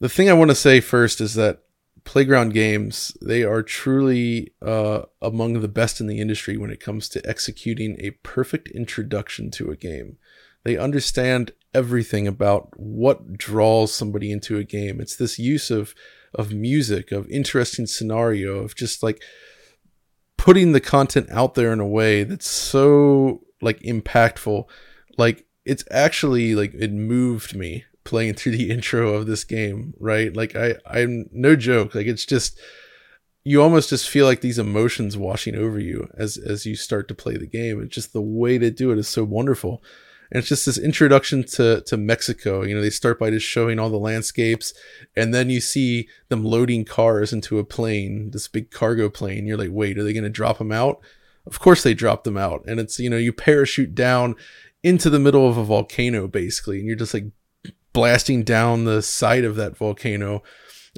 Speaker 2: the thing I want to say first is that Playground Games, they are truly uh, among the best in the industry when it comes to executing a perfect introduction to a game. They understand everything about what draws somebody into a game. It's this use of of music, of interesting scenario, of just like putting the content out there in a way that's so like impactful. Like it's actually like it moved me playing through the intro of this game, right? Like I I'm no joke. Like it's just you almost just feel like these emotions washing over you as as you start to play the game. And just the way to do it is so wonderful. And it's just this introduction to to Mexico. You know, they start by just showing all the landscapes, and then you see them loading cars into a plane, this big cargo plane. You're like, wait, are they going to drop them out? Of course they drop them out, and it's you know you parachute down into the middle of a volcano basically, and you're just like blasting down the side of that volcano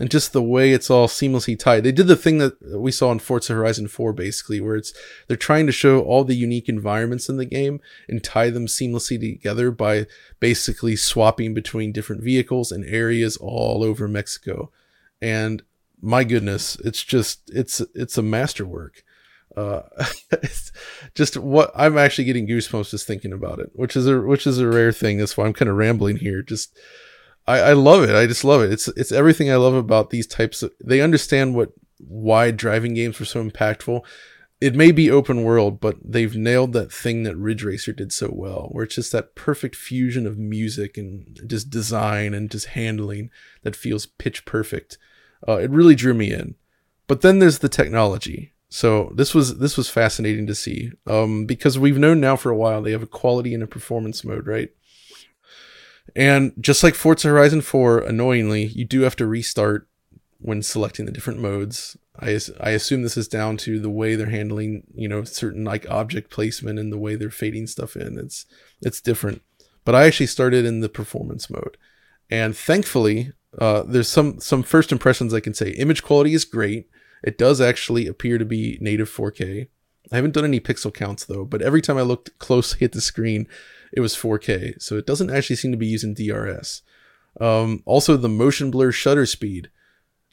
Speaker 2: and just the way it's all seamlessly tied. They did the thing that we saw in Forza Horizon 4 basically where it's they're trying to show all the unique environments in the game and tie them seamlessly together by basically swapping between different vehicles and areas all over Mexico. And my goodness, it's just it's it's a masterwork. Uh, it's just what I'm actually getting goosebumps just thinking about it, which is a which is a rare thing. That's why I'm kind of rambling here. Just I, I love it. I just love it. It's it's everything I love about these types of. They understand what why driving games were so impactful. It may be open world, but they've nailed that thing that Ridge Racer did so well, where it's just that perfect fusion of music and just design and just handling that feels pitch perfect. Uh, it really drew me in. But then there's the technology. So this was this was fascinating to see um, because we've known now for a while they have a quality and a performance mode, right? And just like Forza Horizon 4, annoyingly, you do have to restart when selecting the different modes. I, I assume this is down to the way they're handling, you know, certain like object placement and the way they're fading stuff in. It's it's different. But I actually started in the performance mode. And thankfully, uh, there's some some first impressions I can say. Image quality is great. It does actually appear to be native 4K. I haven't done any pixel counts though, but every time I looked closely at the screen, it was 4K. So it doesn't actually seem to be using DRS. Um, also, the motion blur shutter speed.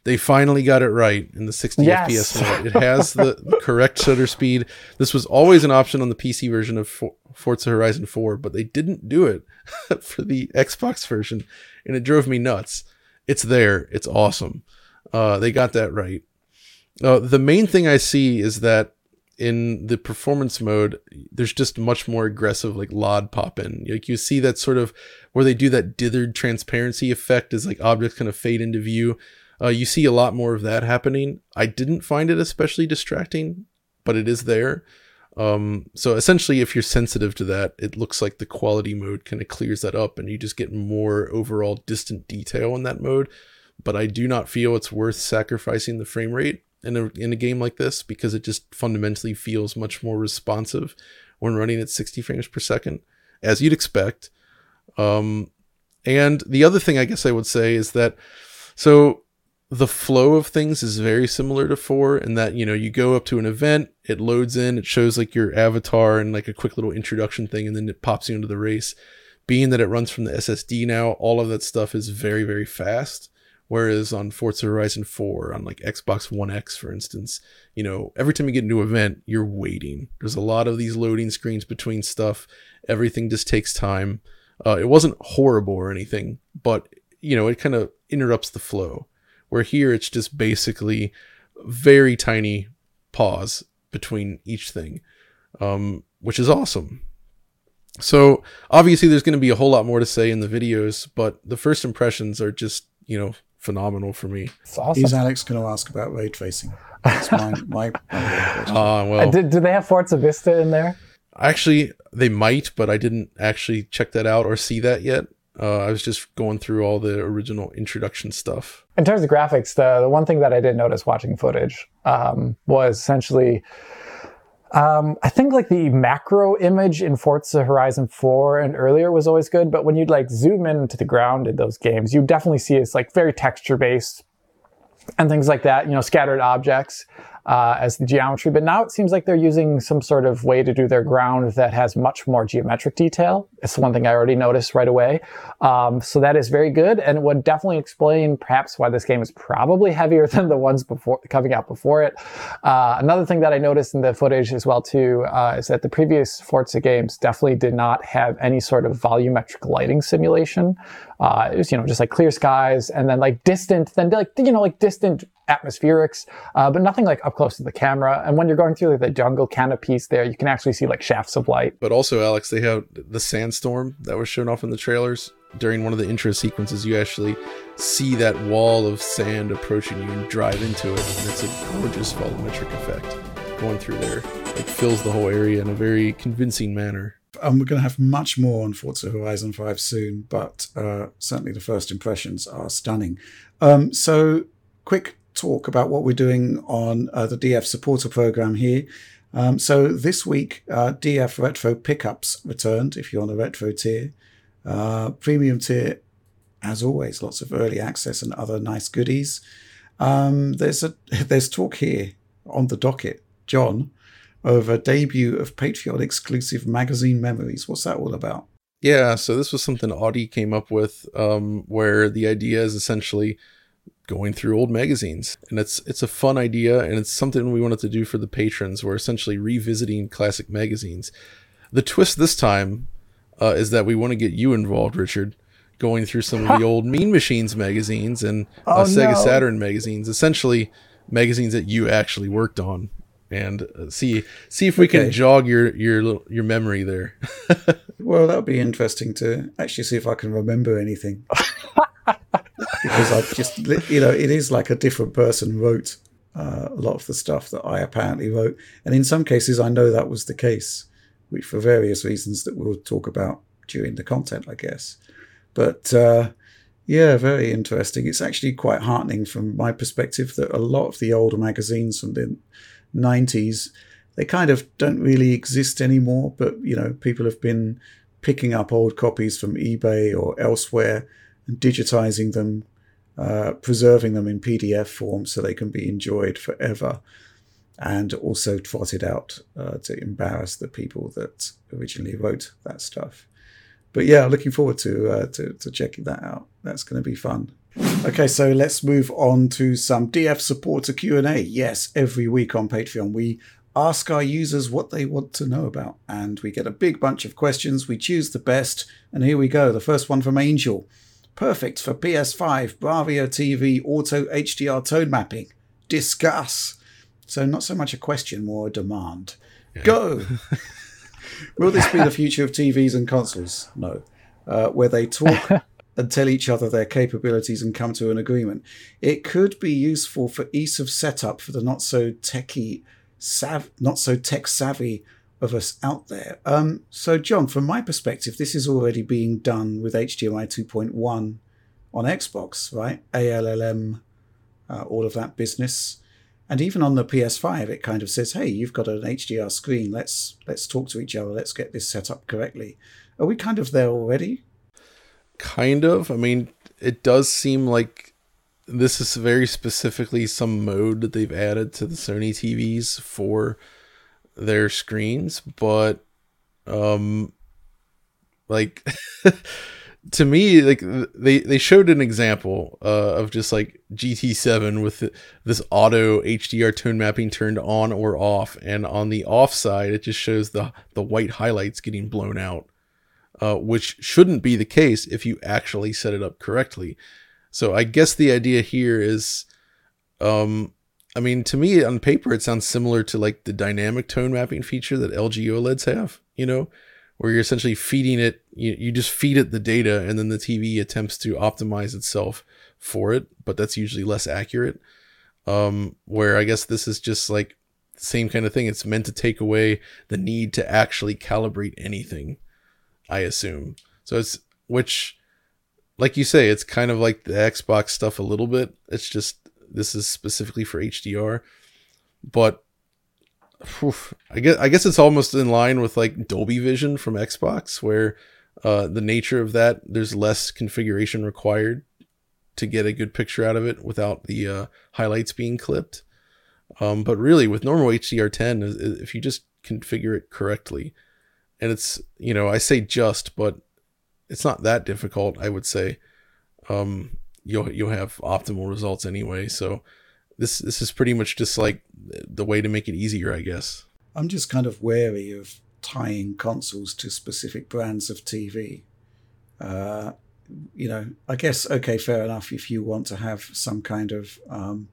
Speaker 2: They finally got it right in the 60 yes. FPS mode. It has the correct shutter speed. This was always an option on the PC version of Forza Horizon 4, but they didn't do it for the Xbox version, and it drove me nuts. It's there. It's awesome. Uh, they got that right. Uh, the main thing I see is that in the performance mode, there's just much more aggressive like LOD pop in. Like you see that sort of where they do that dithered transparency effect as like objects kind of fade into view. Uh, you see a lot more of that happening. I didn't find it especially distracting, but it is there. Um, so essentially, if you're sensitive to that, it looks like the quality mode kind of clears that up, and you just get more overall distant detail in that mode. But I do not feel it's worth sacrificing the frame rate in a in a game like this because it just fundamentally feels much more responsive when running at 60 frames per second, as you'd expect. Um, and the other thing I guess I would say is that so the flow of things is very similar to 4 in that you know you go up to an event it loads in it shows like your avatar and like a quick little introduction thing and then it pops you into the race being that it runs from the ssd now all of that stuff is very very fast Whereas on Forza Horizon 4, on like Xbox One X, for instance, you know, every time you get a new event, you're waiting. There's a lot of these loading screens between stuff. Everything just takes time. Uh, it wasn't horrible or anything, but you know, it kind of interrupts the flow. Where here, it's just basically very tiny pause between each thing, um, which is awesome. So obviously, there's going to be a whole lot more to say in the videos, but the first impressions are just you know phenomenal for me.
Speaker 1: Awesome. Is Alex going to ask about ray tracing? That's my my.
Speaker 3: Uh, well, do, do they have Forza Vista in there?
Speaker 2: Actually, they might, but I didn't actually check that out or see that yet. Uh, I was just going through all the original introduction stuff.
Speaker 3: In terms of graphics, the, the one thing that I did notice watching footage um, was essentially um, I think like the macro image in Forza Horizon 4 and earlier was always good, but when you'd like zoom into the ground in those games, you definitely see it's like very texture based and things like that, you know, scattered objects uh, as the geometry. But now it seems like they're using some sort of way to do their ground that has much more geometric detail. It's one thing I already noticed right away. Um, so that is very good, and would definitely explain perhaps why this game is probably heavier than the ones before coming out before it. Uh, another thing that I noticed in the footage as well too uh, is that the previous Forza games definitely did not have any sort of volumetric lighting simulation. Uh, it was you know just like clear skies and then like distant, then like you know like distant atmospherics, uh, but nothing like up close to the camera. And when you're going through like, the jungle canopies there, you can actually see like shafts of light.
Speaker 2: But also, Alex, they have the sandstorm that was shown off in the trailers. During one of the intro sequences, you actually see that wall of sand approaching you and drive into it. And it's a gorgeous volumetric effect going through there. It fills the whole area in a very convincing manner.
Speaker 1: and we're going to have much more on Forza Horizon 5 soon, but uh, certainly the first impressions are stunning. Um, so, quick talk about what we're doing on uh, the DF supporter program here. Um, so, this week, uh, DF Retro Pickups returned if you're on the Retro tier. Uh, premium tier, as always, lots of early access and other nice goodies. Um, there's a there's talk here on the docket, John, of a debut of Patreon exclusive magazine memories. What's that all about?
Speaker 2: Yeah, so this was something Audie came up with, um, where the idea is essentially going through old magazines, and it's it's a fun idea, and it's something we wanted to do for the patrons. We're essentially revisiting classic magazines. The twist this time uh, is that we want to get you involved, Richard, going through some of the old Mean Machines magazines and uh,
Speaker 3: Oh,
Speaker 2: Sega
Speaker 3: no.
Speaker 2: Saturn magazines, essentially magazines that you actually worked on, and uh, see see if we
Speaker 1: Okay.
Speaker 2: can jog your your little- your memory there.
Speaker 1: Well, that would be interesting to actually see if I can remember anything. because I just, you know, it is like a different person wrote uh, a lot of the stuff that I apparently wrote. And in some cases, I know that was the case, which for various reasons that we'll talk about during the content, I guess. But uh, yeah, very interesting. It's actually quite heartening from my perspective that a lot of the older magazines from the 90s they kind of don't really exist anymore but you know people have been picking up old copies from ebay or elsewhere and digitizing them uh, preserving them in pdf form so they can be enjoyed forever and also trotted out uh, to embarrass the people that originally wrote that stuff but yeah looking forward to uh, to, to checking that out that's going to be fun Okay, so let's move on to some DF supporter Q&A. Yes, every week on Patreon we ask our users what they want to know about and we get a big bunch of questions. We choose the best and here we go. The first one from Angel. Perfect for PS5, Bravia TV, auto HDR tone mapping. Discuss. So not so much a question, more a demand. Go. Will this be the future of TVs and consoles? No. Uh, where they talk and tell each other their capabilities and come to an agreement. It could be useful for ease of setup for the not so techy, sav- not so tech savvy of us out there. Um, so, John, from my perspective, this is already being done with HDMI 2.1 on Xbox, right? ALLM, uh, all of that business. And even on the PS5, it kind of says, "Hey, you've got an HDR screen. Let's let's talk to each other. Let's get this set up correctly." Are we kind of there already?
Speaker 2: kind of. I mean, it does seem like this is very specifically some mode that they've added to the Sony TVs for their screens, but um like to me like they they showed an example uh, of just like GT7 with this auto HDR tone mapping turned on or off and on the off side it just shows the the white highlights getting blown out uh, which shouldn't be the case if you actually set it up correctly. So I guess the idea here is, um, I mean, to me on paper it sounds similar to like the dynamic tone mapping feature that LG OLEDs have. You know, where you're essentially feeding it, you, you just feed it the data, and then the TV attempts to optimize itself for it, but that's usually less accurate. Um, where I guess this is just like the same kind of thing. It's meant to take away the need to actually calibrate anything. I assume. So it's which like you say, it's kind of like the Xbox stuff a little bit. It's just this is specifically for HDR. But whew, I guess I guess it's almost in line with like Dolby Vision from Xbox where uh, the nature of that there's less configuration required to get a good picture out of it without the uh, highlights being clipped. Um, but really, with normal HDR10, is- is- if you just configure it correctly, and it's you know I say just, but it's not that difficult. I would say um, you'll you'll have optimal results anyway. So this this is pretty much just like the way to make it easier, I guess.
Speaker 1: I'm just kind of wary of tying consoles to specific brands of TV. Uh, you know, I guess okay, fair enough. If you want to have some kind of um,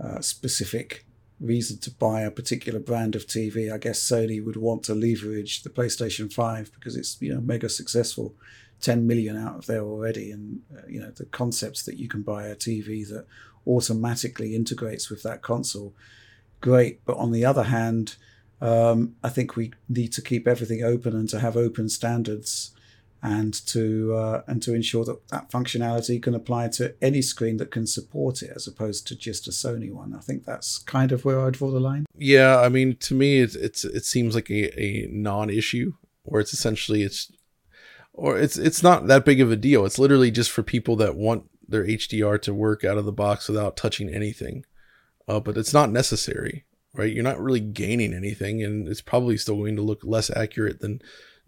Speaker 1: uh, specific reason to buy a particular brand of TV, I guess Sony would want to leverage the PlayStation Five because it's you know mega successful, ten million out of there already, and uh, you know the concepts that you can buy a TV that automatically integrates with that console, great. But on the other hand, Um, I think we need to keep everything open and to have open standards and to uh, and to ensure that that functionality can apply to any screen that can support it as opposed to just a Sony one. I think that's kind of where I draw the line.
Speaker 2: Yeah, I mean, to me, it's, it's it seems like a, a non-issue where it's essentially it's or it's it's not that big of a deal. It's literally just for people that want their HDR to work out of the box without touching anything. Uh, but it's not necessary, right? You're not really gaining anything, and it's probably still going to look less accurate than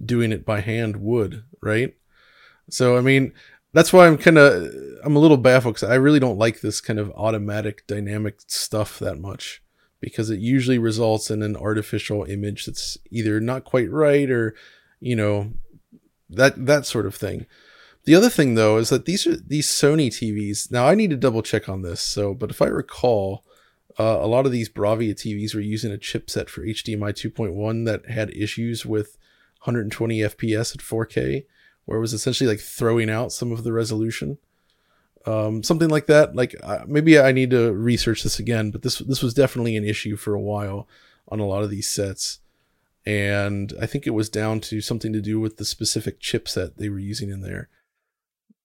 Speaker 2: doing it by hand would, right? So I mean, that's why I'm kind of I'm a little baffled because I really don't like this kind of automatic dynamic stuff that much because it usually results in an artificial image that's either not quite right or you know that that sort of thing. The other thing though is that these are these Sony TVs. Now I need to double check on this. So, but if I recall, uh, a lot of these Bravia TVs were using a chipset for HDMI 2.1 that had issues with 120 FPS at 4K, where it was essentially like throwing out some of the resolution. Um, something like that. Like uh, maybe I need to research this again, but this this was definitely an issue for a while on a lot of these sets, and I think it was down to something to do with the specific chipset they were using in there.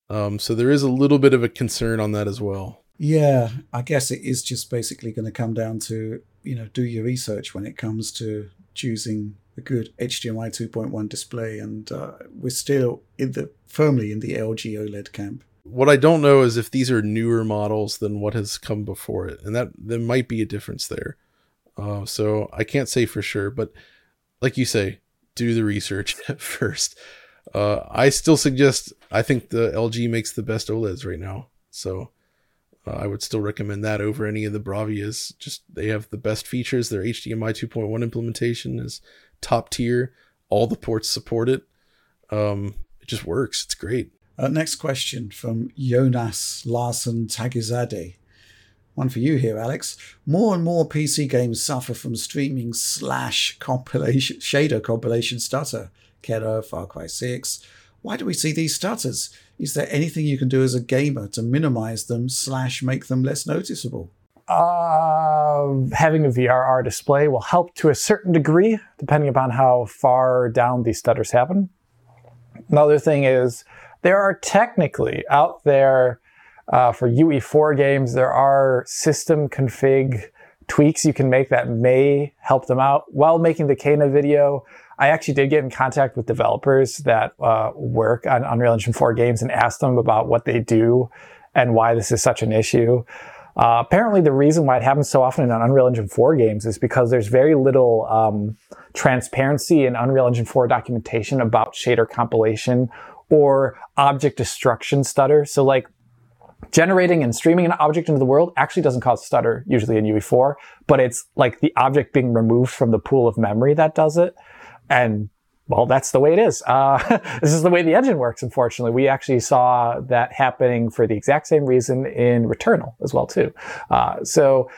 Speaker 2: Um, so there is a little bit of a concern on that as well.
Speaker 1: Yeah, I guess it is just basically going to come down to you know do your research when it comes to choosing a good HDMI 2.1 display, and uh, we're still in the firmly in the LG OLED camp.
Speaker 2: What I don't know is if these are newer models than what has come before it, and that there might be a difference there. Uh, so I can't say for sure, but like you say, do the research first. Uh, I still suggest. I think the LG makes the best OLEDs right now, so uh, I would still recommend that over any of the Bravias. Just they have the best features. Their HDMI 2.1 implementation is top tier. All the ports support it. Um, it just works. It's great.
Speaker 1: Uh, next question from Jonas Larsen Tagizade. One for you here, Alex. More and more PC games suffer from streaming slash compilation shader compilation stutter. Kena, Far Cry 6. Why do we see these stutters? Is there anything you can do as a gamer to minimize them slash make them less noticeable?
Speaker 3: Uh, having a VRR display will help to a certain degree, depending upon how far down these stutters happen. Another thing is there are technically out there uh, for UE4 games, there are system config tweaks you can make that may help them out. While making the Kena video, I actually did get in contact with developers that uh, work on Unreal Engine 4 games and asked them about what they do and why this is such an issue. Uh, apparently, the reason why it happens so often in Unreal Engine 4 games is because there's very little um, transparency in Unreal Engine 4 documentation about shader compilation or object destruction stutter. So, like, generating and streaming an object into the world actually doesn't cause stutter usually in UE4, but it's like the object being removed from the pool of memory that does it. And well, that's the way it is. Uh, this is the way the engine works, unfortunately. We actually saw that happening for the exact same reason in Returnal as well, too. Uh, so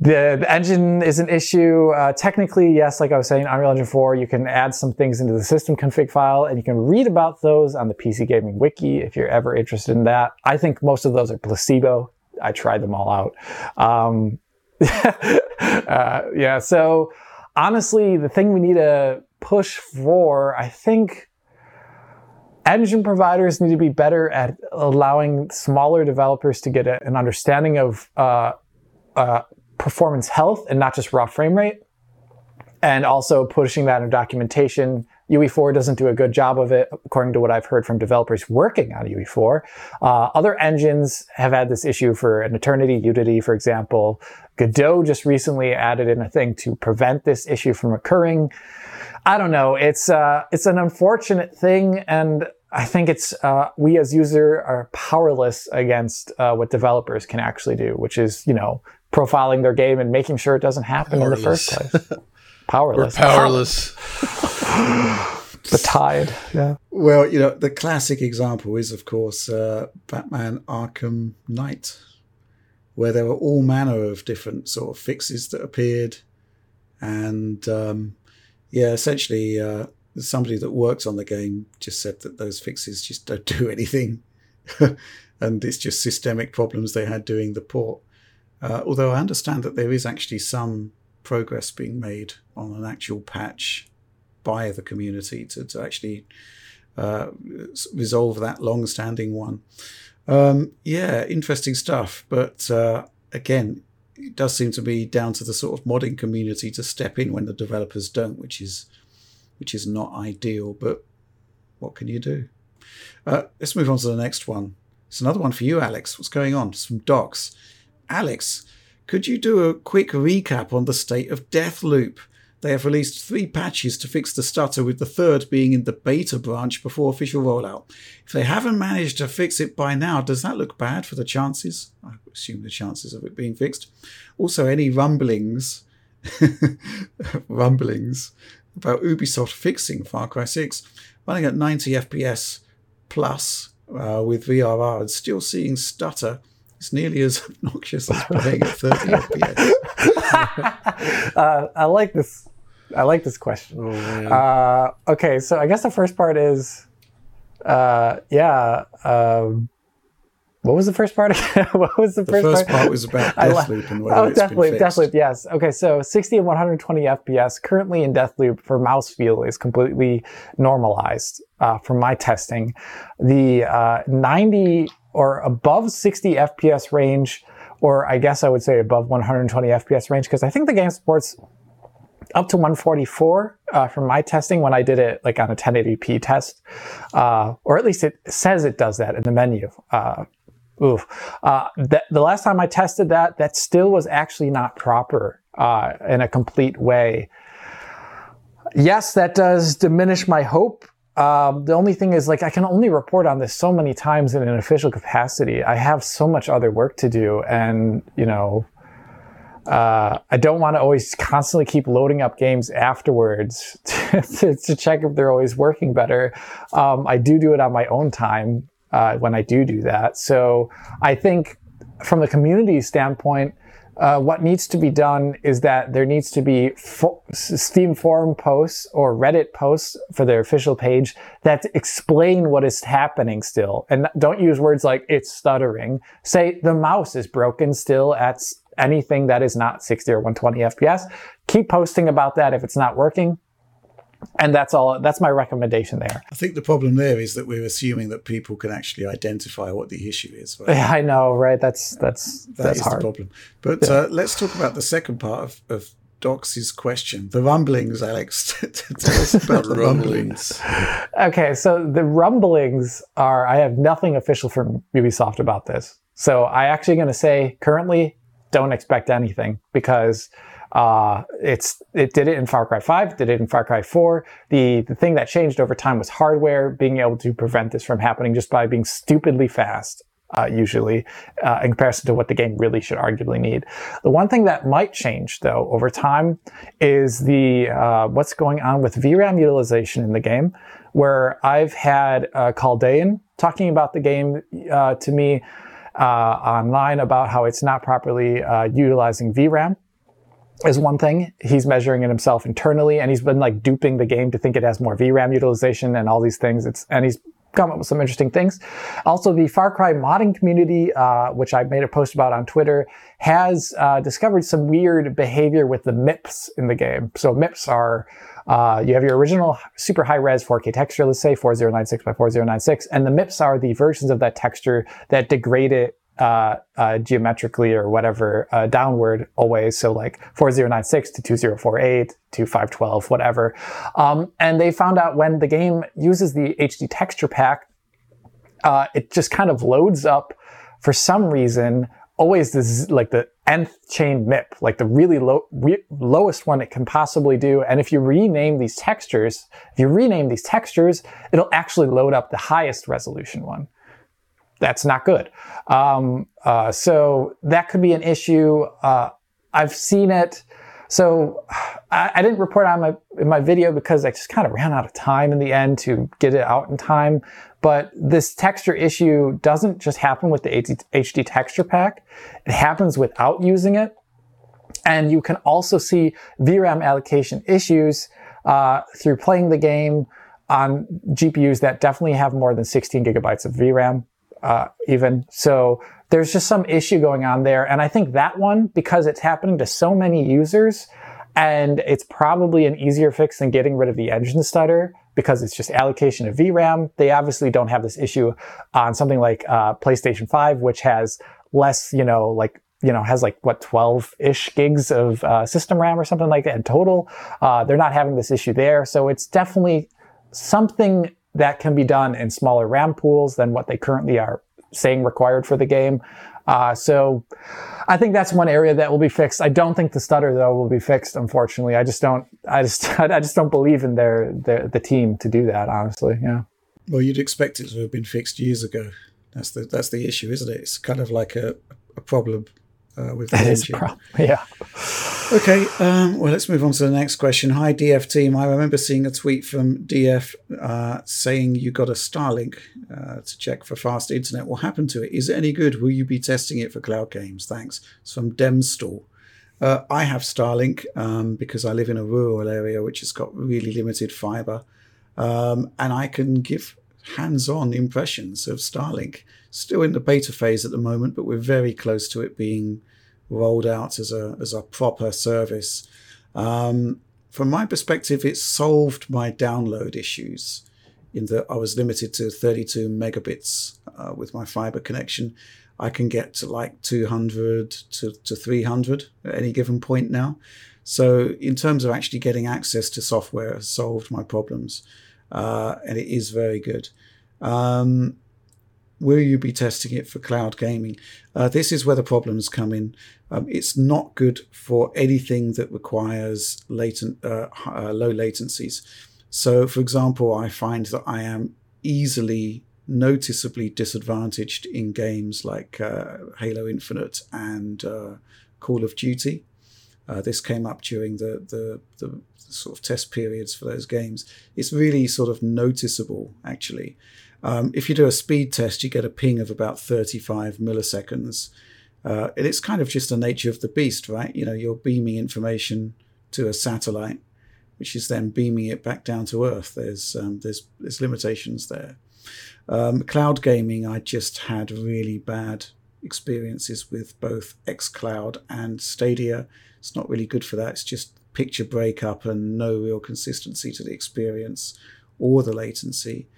Speaker 3: the, the, engine is an issue. Uh, technically, yes, like I was saying, Unreal Engine 4, you can add some things into the system config file, and you can read about those on the PC Gaming Wiki if you're ever interested in that. I think most of those are placebo. I tried them all out. Um, uh, yeah, so honestly, the thing we need to push for, I think engine providers need to be better at allowing smaller developers to get a, an understanding of uh, uh, performance health and not just raw frame rate. And also pushing that in documentation. UE4 doesn't do a good job of it, according to what I've heard from developers working on UE4. Uh, other engines have had this issue for an eternity, Unity, for example. Godot just recently added in a thing to prevent this issue from occurring. I don't know. It's uh, it's an unfortunate thing, and I think it's uh, we as user are powerless against uh, what developers can actually do, which is you know profiling their game and making sure it doesn't happen powerless. in the first place. Powerless.
Speaker 2: We're powerless.
Speaker 3: the tide. Yeah.
Speaker 1: Well, you know, the classic example is, of course, uh, Batman Arkham Knight, where there were all manner of different sort of fixes that appeared, and um, yeah, essentially, uh, somebody that works on the game just said that those fixes just don't do anything, and it's just systemic problems they had doing the port. Uh, although I understand that there is actually some progress being made on an actual patch by the community to, to actually uh, resolve that long-standing one. Um, yeah, interesting stuff. But uh, again, it does seem to be down to the sort of modding community to step in when the developers don't, which is which is not ideal. But what can you do? Uh, let's move on to the next one. It's another one for you, Alex. What's going on? It's from Docs. Alex, could you do a quick recap on the state of Deathloop? They have released three patches to fix the stutter, with the third being in the beta branch before official rollout. If they haven't managed to fix it by now, does that look bad for the chances? I assume the chances of it being fixed. Also, any rumblings, rumblings about Ubisoft fixing Far Cry 6, running at 90 FPS plus uh, with VRR and still seeing stutter. It's nearly as obnoxious as playing at 30 FPS.
Speaker 3: uh, I like this. I like this question.
Speaker 2: Oh,
Speaker 3: uh, okay, so I guess the first part is, uh, yeah. Um, what was the first part? what was the,
Speaker 1: the
Speaker 3: first,
Speaker 1: first
Speaker 3: part?
Speaker 1: part? was about Deathloop and whether
Speaker 3: oh,
Speaker 1: it's
Speaker 3: Deathloop,
Speaker 1: been fixed.
Speaker 3: Deathloop, yes. Okay, so 60 and 120 FPS currently in Deathloop for mouse feel is completely normalized uh, from my testing. The uh, 90 or above 60 FPS range, or I guess I would say above 120 FPS range, because I think the game supports up to 144 uh, from my testing when I did it like on a 1080p test, uh, or at least it says it does that in the menu. Uh, oof. Uh, that, the last time I tested that, that still was actually not proper uh, in a complete way. Yes, that does diminish my hope. Um, the only thing is, like, I can only report on this so many times in an official capacity. I have so much other work to do, and you know, uh, I don't want to always constantly keep loading up games afterwards to, to, to check if they're always working better. Um, I do do it on my own time uh, when I do do that. So I think from the community standpoint, uh, what needs to be done is that there needs to be fo- Steam forum posts or Reddit posts for their official page that explain what is happening still. And don't use words like it's stuttering. Say the mouse is broken still at anything that is not 60 or 120 FPS. Keep posting about that if it's not working. And that's all. That's my recommendation there.
Speaker 1: I think the problem there is that we're assuming that people can actually identify what the issue is. Right?
Speaker 3: Yeah, I know, right? That's that's
Speaker 1: That
Speaker 3: that's
Speaker 1: is
Speaker 3: hard.
Speaker 1: the problem. But uh, let's talk about the second part of, of Docs's question. The rumblings, Alex. Tell us about the rumblings.
Speaker 3: Okay, so the rumblings are I have nothing official from Ubisoft about this. So I actually going to say currently don't expect anything because uh, it's it did it in Far Cry 5, did it in Far Cry 4. The the thing that changed over time was hardware being able to prevent this from happening just by being stupidly fast. Uh, usually, uh, in comparison to what the game really should arguably need. The one thing that might change, though, over time, is the uh, what's going on with VRAM utilization in the game. Where I've had uh, Kaldaien talking about the game uh, to me uh, online about how it's not properly utilizing VRAM is one thing. He's measuring it himself internally, and he's been like duping the game to think it has more VRAM utilization and all these things. It's and he's come up with some interesting things. Also, the Far Cry modding community, uh, which I made a post about on Twitter, has uh, discovered some weird behavior with the MIPS in the game. So MIPS are uh, you have your original super high res 4K texture, let's say 4096 by 4096, and the MIPS are the versions of that texture that degrade it uh, uh, geometrically or whatever uh, downward always. So like 4096 to 2048 to 512, whatever. Um, and they found out when the game uses the HD texture pack, uh, it just kind of loads up for some reason. Always this like the nth chain MIP, like the really low, re- lowest one it can possibly do. And if you rename these textures, if you rename these textures, it'll actually load up the highest resolution one that's not good. Um, uh, so that could be an issue. Uh, I've seen it. So I, I, didn't report on my in my video because I just kind of ran out of time in the end to get it out in time. But this texture issue doesn't just happen with the HD texture pack. It happens without using it. And you can also see VRAM allocation issues uh, through playing the game on GPUs that definitely have more than 16 gigabytes of VRAM uh, even. So there's just some issue going on there. And I think that one, because it's happening to so many users, And it's probably an easier fix than getting rid of the engine stutter because it's just allocation of VRAM. They obviously don't have this issue on something like uh, PlayStation 5, which has less, you know, like you know, has like what 12 ish gigs of uh, system RAM or something like that in total. Uh, they're not having this issue there. So it's definitely something that can be done in smaller RAM pools than what they currently are saying required for the game. Uh, so I think that's one area that will be fixed. I don't think the stutter though will be fixed. Unfortunately, I just don't. I just I just don't believe in their, their the team to do that. Honestly, yeah.
Speaker 1: Well, you'd expect it to have been fixed years ago. That's the that's the issue, isn't it? It's kind of like a, a problem uh, with
Speaker 3: that is problem. Yeah.
Speaker 1: Okay, um, well, let's move on to the next question. Hi, DF team. I remember seeing a tweet from DF uh, saying you got a Starlink uh, to check for fast internet. What happened to it? Is it any good? Will you be testing it for cloud games? Thanks. It's from Demstall. Uh, I have Starlink um, because I live in a rural area which has got really limited fiber, um, and I can give hands-on impressions of Starlink. Still in the beta phase at the moment, but we're very close to it being rolled out as a as a proper service. Um, from my perspective, it solved my download issues in that I was limited to 32 megabits uh, with my fiber connection. I can get to like 200 to, to 300 at any given point now. So, in terms of actually getting access to software, solved my problems, uh, and it is very good. Um, will you be testing it for cloud gaming? Uh, this is where the problems come in. Um, it's not good for anything that requires latent, uh, uh, low latencies. So, for example, I find that I am easily noticeably disadvantaged in games like uh, Halo Infinite and uh, Call of Duty. Uh, this came up during the, the, the sort of test periods for those games. It's really sort of noticeable, actually. Um, if you do a speed test, you get a ping of about 35 milliseconds. Uh, and it's kind of just the nature of the beast, right? You know, you're beaming information to a satellite, which is then beaming it back down to Earth. There's um, there's there's limitations there. Um, cloud gaming, I just had really bad experiences with both xCloud and Stadia. It's not really good for that. It's just picture breakup and no real consistency to the experience or the latency.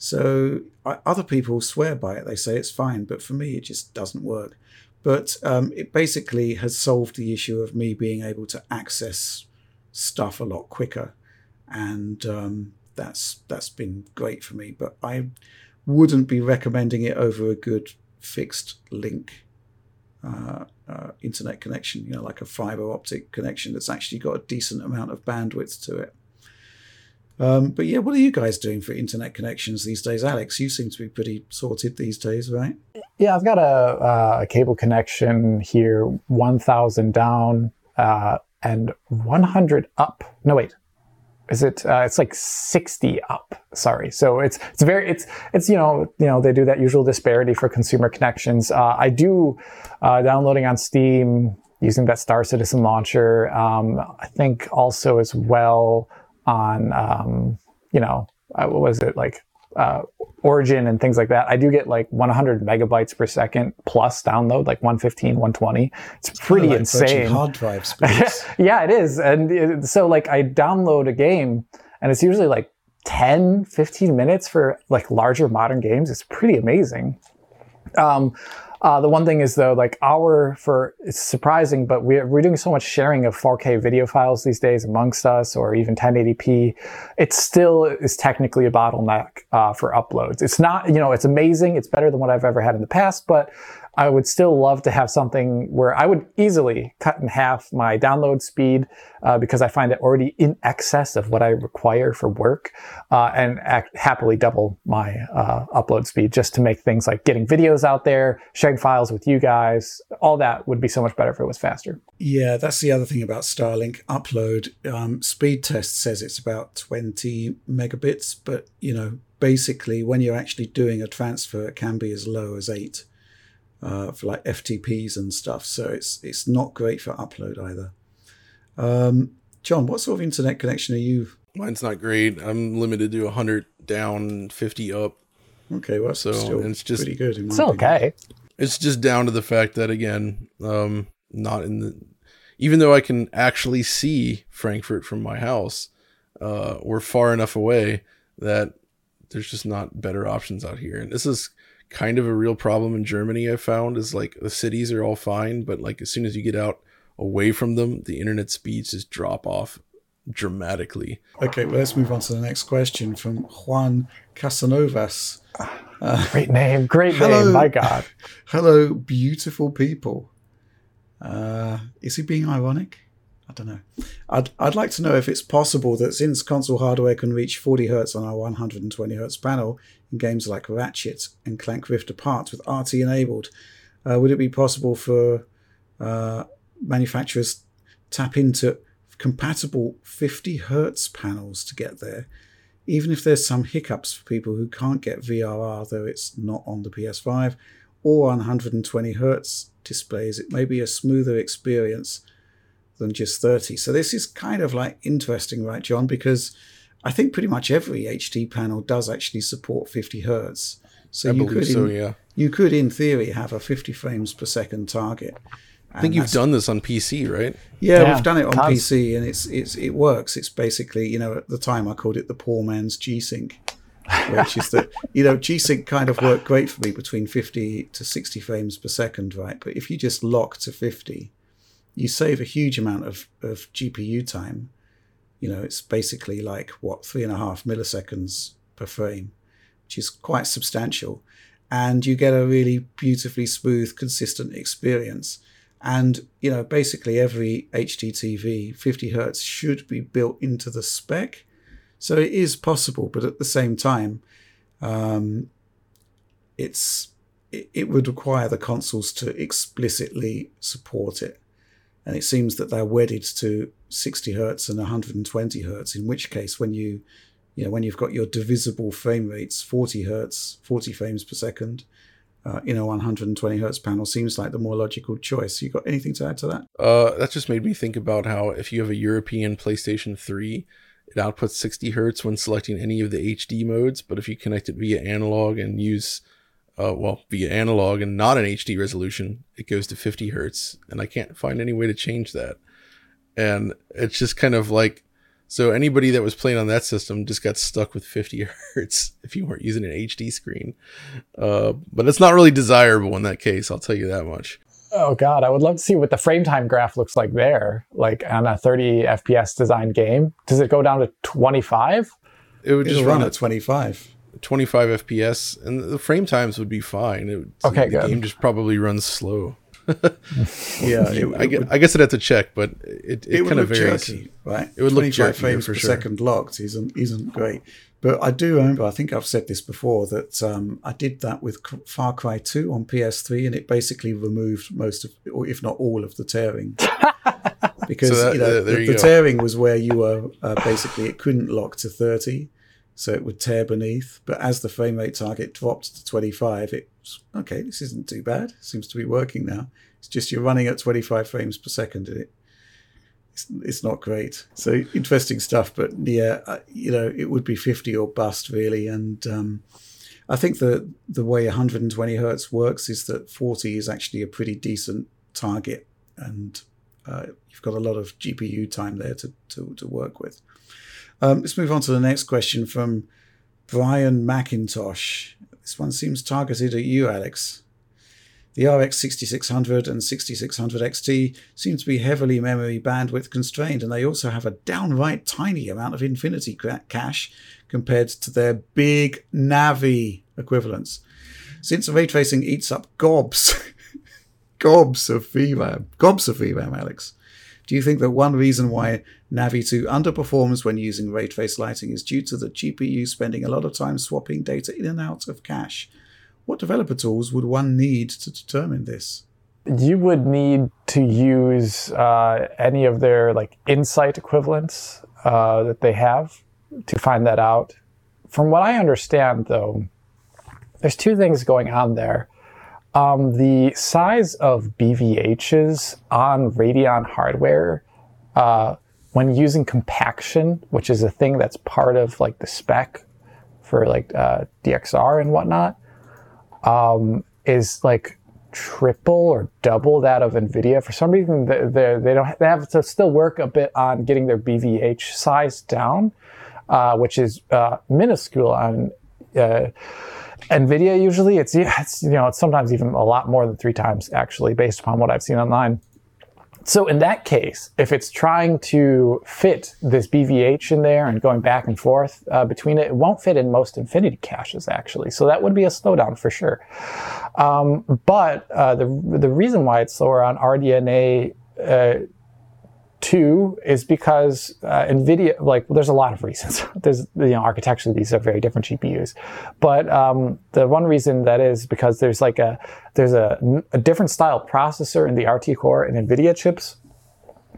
Speaker 1: So I, other people swear by it. They say it's fine, but for me, it just doesn't work. But um, it basically has solved the issue of me being able to access stuff a lot quicker, and um, that's that's been great for me. But I wouldn't be recommending it over a good fixed link uh, uh, internet connection. You know, like a fiber optic connection that's actually got a decent amount of bandwidth to it. Um, but yeah, what are you guys doing for internet connections these days, Alex? You seem to be pretty sorted these days, right?
Speaker 3: Yeah, I've got a, uh, a cable connection here, 1,000 down uh, and 100 up. No, wait. Is it? Uh, it's like 60 up. Sorry. So it's it's very it's it's you know you know they do that usual disparity for consumer connections. Uh, I do uh, downloading on Steam using that Star Citizen launcher. Um, I think also as well on, um, you know, uh, what was it like uh, Origin and things like that. I do get like 100 megabytes per second plus download, like 115, 120. It's pretty like insane.
Speaker 1: Hard drive speeds.
Speaker 3: yeah, it is. And it, so like I download a game and it's usually like 10, 15 minutes for like larger modern games. It's pretty amazing. Um, uh, the one thing is though, like our for it's surprising, but we're we're doing so much sharing of 4K video files these days amongst us, or even 1080p. It still is technically a bottleneck uh, for uploads. It's not, you know, it's amazing. It's better than what I've ever had in the past, but I would still love to have something where I would easily cut in half my download speed uh, because I find it already in excess of what I require for work, uh, and act- happily double my uh, upload speed just to make things like getting videos out there, sharing files with you guys. All that would be so much better if it was faster.
Speaker 1: Yeah, that's the other thing about Starlink upload. Um, speed test says it's about 20 megabits, but you know, basically when you're actually doing a transfer, it can be as low as eight uh, for like FTPs and stuff. So it's it's not great for upload either. Um, John, what sort of internet connection are you?
Speaker 2: Mine's not great. I'm limited to 100 down, 50 up.
Speaker 1: Okay, well, so still it's just pretty good.
Speaker 3: it's opinion. okay.
Speaker 2: It's just down to the fact that again, um, not in the even though I can actually see Frankfurt from my house, uh, we're far enough away that there's just not better options out here. And this is kind of a real problem in Germany. I found is like the cities are all fine, but like as soon as you get out away from them, the internet speeds just drop off dramatically.
Speaker 1: Okay, well, let's move on to the next question from Juan Casanovas.
Speaker 3: Uh, great name, great hello, name, my God.
Speaker 1: Hello, beautiful people. Uh, is he being ironic? I don't know. I'd, I'd like to know if it's possible that since console hardware can reach 40 Hz on our 120 Hz panel in games like Ratchet and Clank Rift Apart with RT enabled, uh, would it be possible for uh, manufacturers tap into compatible 50 hertz panels to get there, even if there's some hiccups for people who can't get VRR, though it's not on the PS5, or 120 hertz displays. It may be a smoother experience than just 30. So this is kind of like interesting, right, John? Because I think pretty much every HD panel does actually support 50 hertz.
Speaker 2: So I you could, so, in, yeah.
Speaker 1: you could, in theory, have a 50 frames per second target.
Speaker 2: I think you've done this on PC, right?
Speaker 1: Yeah, yeah we've done it on tons. PC, and it's it's it works. It's basically you know at the time I called it the poor man's G Sync, which is that you know G Sync kind of worked great for me between fifty to sixty frames per second, right? But if you just lock to fifty, you save a huge amount of of GPU time. You know, it's basically like what three and a half milliseconds per frame, which is quite substantial, and you get a really beautifully smooth, consistent experience and you know, basically every HDTV 50 hertz should be built into the spec. So it is possible, but at the same time, um, it's it, it would require the consoles to explicitly support it. And it seems that they're wedded to 60 hertz and 120 hertz. In which case, when you you know when you've got your divisible frame rates, 40 hertz, 40 frames per second, uh, you know, 120 hertz panel seems like the more logical choice. You got anything to add to that?
Speaker 2: Uh, that just made me think about how if you have a European PlayStation 3, it outputs 60 hertz when selecting any of the HD modes, but if you connect it via analog and use, uh, well, via analog and not an HD resolution, it goes to 50 hertz, and I can't find any way to change that. And it's just kind of like so anybody that was playing on that system just got stuck with 50 hertz if you weren't using an HD screen. Uh, but it's not really desirable in that case. I'll tell you that much.
Speaker 3: Oh God, I would love to see what the frame time graph looks like there. Like on a 30 FPS designed game, does it go down to 25?
Speaker 1: It would just run, at 25.
Speaker 2: 25 FPS, and the frame times would be fine. It would,
Speaker 3: okay,
Speaker 2: the
Speaker 3: good.
Speaker 2: game just probably runs slow.
Speaker 1: yeah,
Speaker 2: it, I, guess, I guess I'd have to check, but it, it, it kind of varies.
Speaker 1: Jerky, right?
Speaker 2: It would look jerky
Speaker 1: frames
Speaker 2: for
Speaker 1: per
Speaker 2: sure.
Speaker 1: second locked isn't isn't great. But I do remember, I think I've said this before, that um, I did that with Far Cry 2 on PS3, and it basically removed most of, or if not all of the tearing. because so that, you know, the, you the tearing was where you were uh, basically, it couldn't lock to 30, so it would tear beneath. But as the frame rate target dropped to 25, it's okay, this isn't too bad. Seems to be working now. It's just you're running at 25 frames per second and it, it's, it's not great. So interesting stuff, but yeah, uh, you know, it would be 50 or bust really. And um, I think the the way 120 hertz works is that 40 is actually a pretty decent target, and uh, you've got a lot of GPU time there to to, to work with. Um, let's move on to the next question from Brian McIntosh. This one seems targeted at you, Alex. The RX 6600 and 6600 XT seem to be heavily memory bandwidth constrained, and they also have a downright tiny amount of Infinity cache compared to their big Navi equivalents. Since ray tracing eats up gobs, gobs of VRAM, gobs of VRAM, Alex, do you think that one reason why Navi 2 underperforms when using ray trace lighting is due to the GPU spending a lot of time swapping data in and out of cache? What developer tools would one need to determine this?
Speaker 3: You would need to use uh, any of their like Nsight equivalents uh, that they have to find that out. From what I understand, though, there's two things going on there. Um, the size of BVHs on Radeon hardware, uh, when using compaction, which is a thing that's part of like the spec for like uh, DXR and whatnot, um, is like triple or double that of NVIDIA. For some reason, they, they, don't they have to still work a bit on getting their BVH size down, uh, which is uh, minuscule on uh, NVIDIA. Usually, it's it's you know it's sometimes even a lot more than three times actually, based upon what I've seen online. So in that case, if it's trying to fit this BVH in there and going back and forth uh, between it, it won't fit in most Infinity caches actually. So that would be a slowdown for sure. Um, but uh, the the reason why it's slower on RDNA uh, two is because uh, NVIDIA, like, well, there's a lot of reasons. there's, you know, architecturally, these are very different GPUs. But um, the one reason that is because there's like a, there's a, a different style processor in the RT core and NVIDIA chips,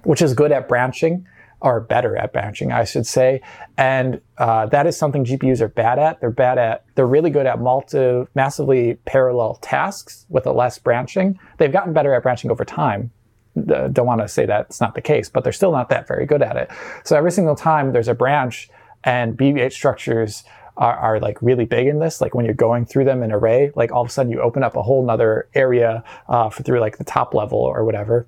Speaker 3: which is good at branching or better at branching, I should say. And uh, that is something GPUs are bad at. They're bad at, they're really good at multi, massively parallel tasks with a less branching. They've gotten better at branching over time, uh, don't want to say that's not the case, but they're still not that very good at it. So every single time there's a branch and BVH structures are, are, like really big in this, like when you're going through them in array, like all of a sudden you open up a whole nother area uh, for through like the top level or whatever.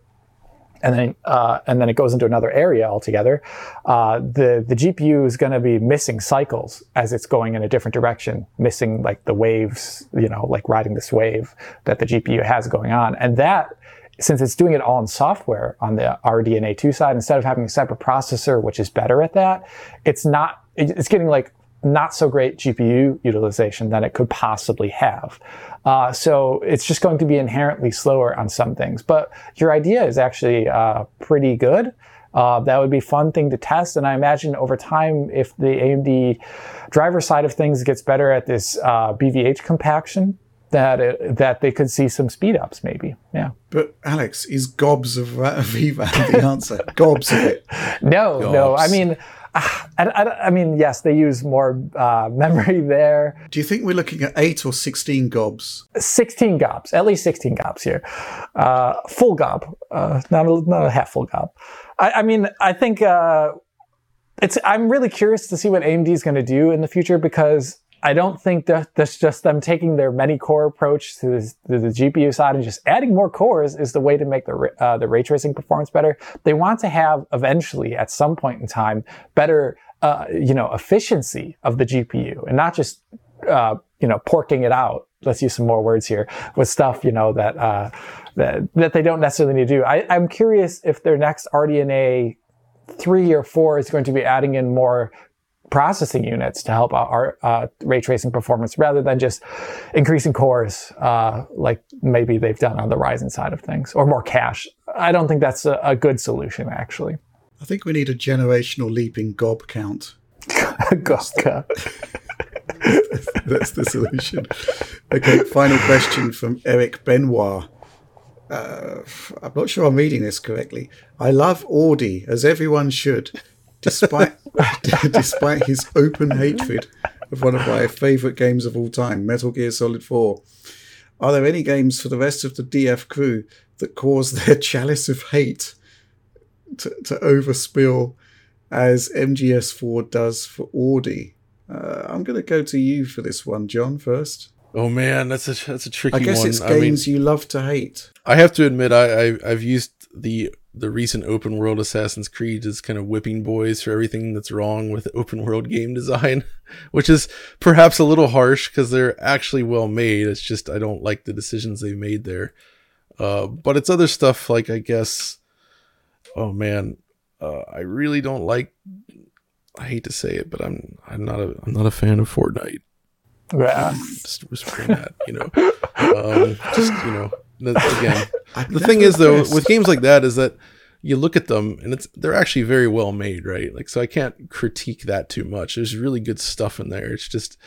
Speaker 3: And then, uh, and then it goes into another area altogether. Uh, the the GPU is going to be missing cycles as it's going in a different direction, missing like the waves, you know, like riding this wave that the GPU has going on, and that since it's doing it all in software on the RDNA2 side, instead of having a separate processor, which is better at that, it's not, it's getting like not so great GPU utilization than it could possibly have. Uh, so it's just going to be inherently slower on some things. But your idea is actually uh, pretty good. Uh, that would be fun thing to test. And I imagine over time, if the AMD driver side of things gets better at this BVH uh, compaction, that it, that they could see some speed ups, maybe. Yeah.
Speaker 1: But Alex, is gobs of VRAM the answer? gobs of it?
Speaker 3: No, gobs. no. I mean. I, I, I, mean, yes, they use more uh, memory there.
Speaker 1: Do you think we're looking at eight or sixteen gobs?
Speaker 3: Sixteen gobs, at least sixteen gobs here. Uh, full gob, uh, not a, not a half full gob. I, I mean, I think uh, it's. I'm really curious to see what AMD is going to do in the future because I don't think that that's just them taking their many core approach to, this, to, the GPU side and just adding more cores is the way to make the uh, the ray tracing performance better. They want to have eventually, at some point in time, better uh, you know efficiency of the GPU and not just uh, you know porking it out. Let's use some more words here with stuff you know that uh, that that they don't necessarily need to do. I, I'm curious if their next RDNA three or four is going to be adding in more processing units to help our uh, ray tracing performance rather than just increasing cores uh, like maybe they've done on the Ryzen side of things or more cache. I don't think that's a, a good solution actually.
Speaker 1: I think we need a generational leaping gob count.
Speaker 3: gob count.
Speaker 1: that's the solution. Okay, final question from Eric Benoit. Uh, I'm not sure I'm reading this correctly. I love Audi, as everyone should despite despite his open hatred of one of my favourite games of all time, Metal Gear Solid 4. Are there any games for the rest of the DF crew that cause their chalice of hate to, to overspill as MGS4 does for Audi? Uh, I'm going to go to you for this one, John, first.
Speaker 2: Oh man, that's a that's a tricky one.
Speaker 1: I guess
Speaker 2: one.
Speaker 1: it's games I mean, you love to hate.
Speaker 2: I have to admit, I, I I've used the the recent open world Assassin's Creed is kind of whipping boys for everything that's wrong with open world game design, which is perhaps a little harsh because they're actually well made. It's just I don't like the decisions they made there. Uh, but it's other stuff like I guess, oh man, uh, I really don't like. I hate to say it, but I'm I'm not a I'm not a fan of Fortnite.
Speaker 3: Yeah,
Speaker 2: just whispering that, you know, um, just you know, again, the thing is though with games like that is that you look at them and it's they're actually very well made, right? Like so I can't critique that too much. There's really good stuff in there. It's just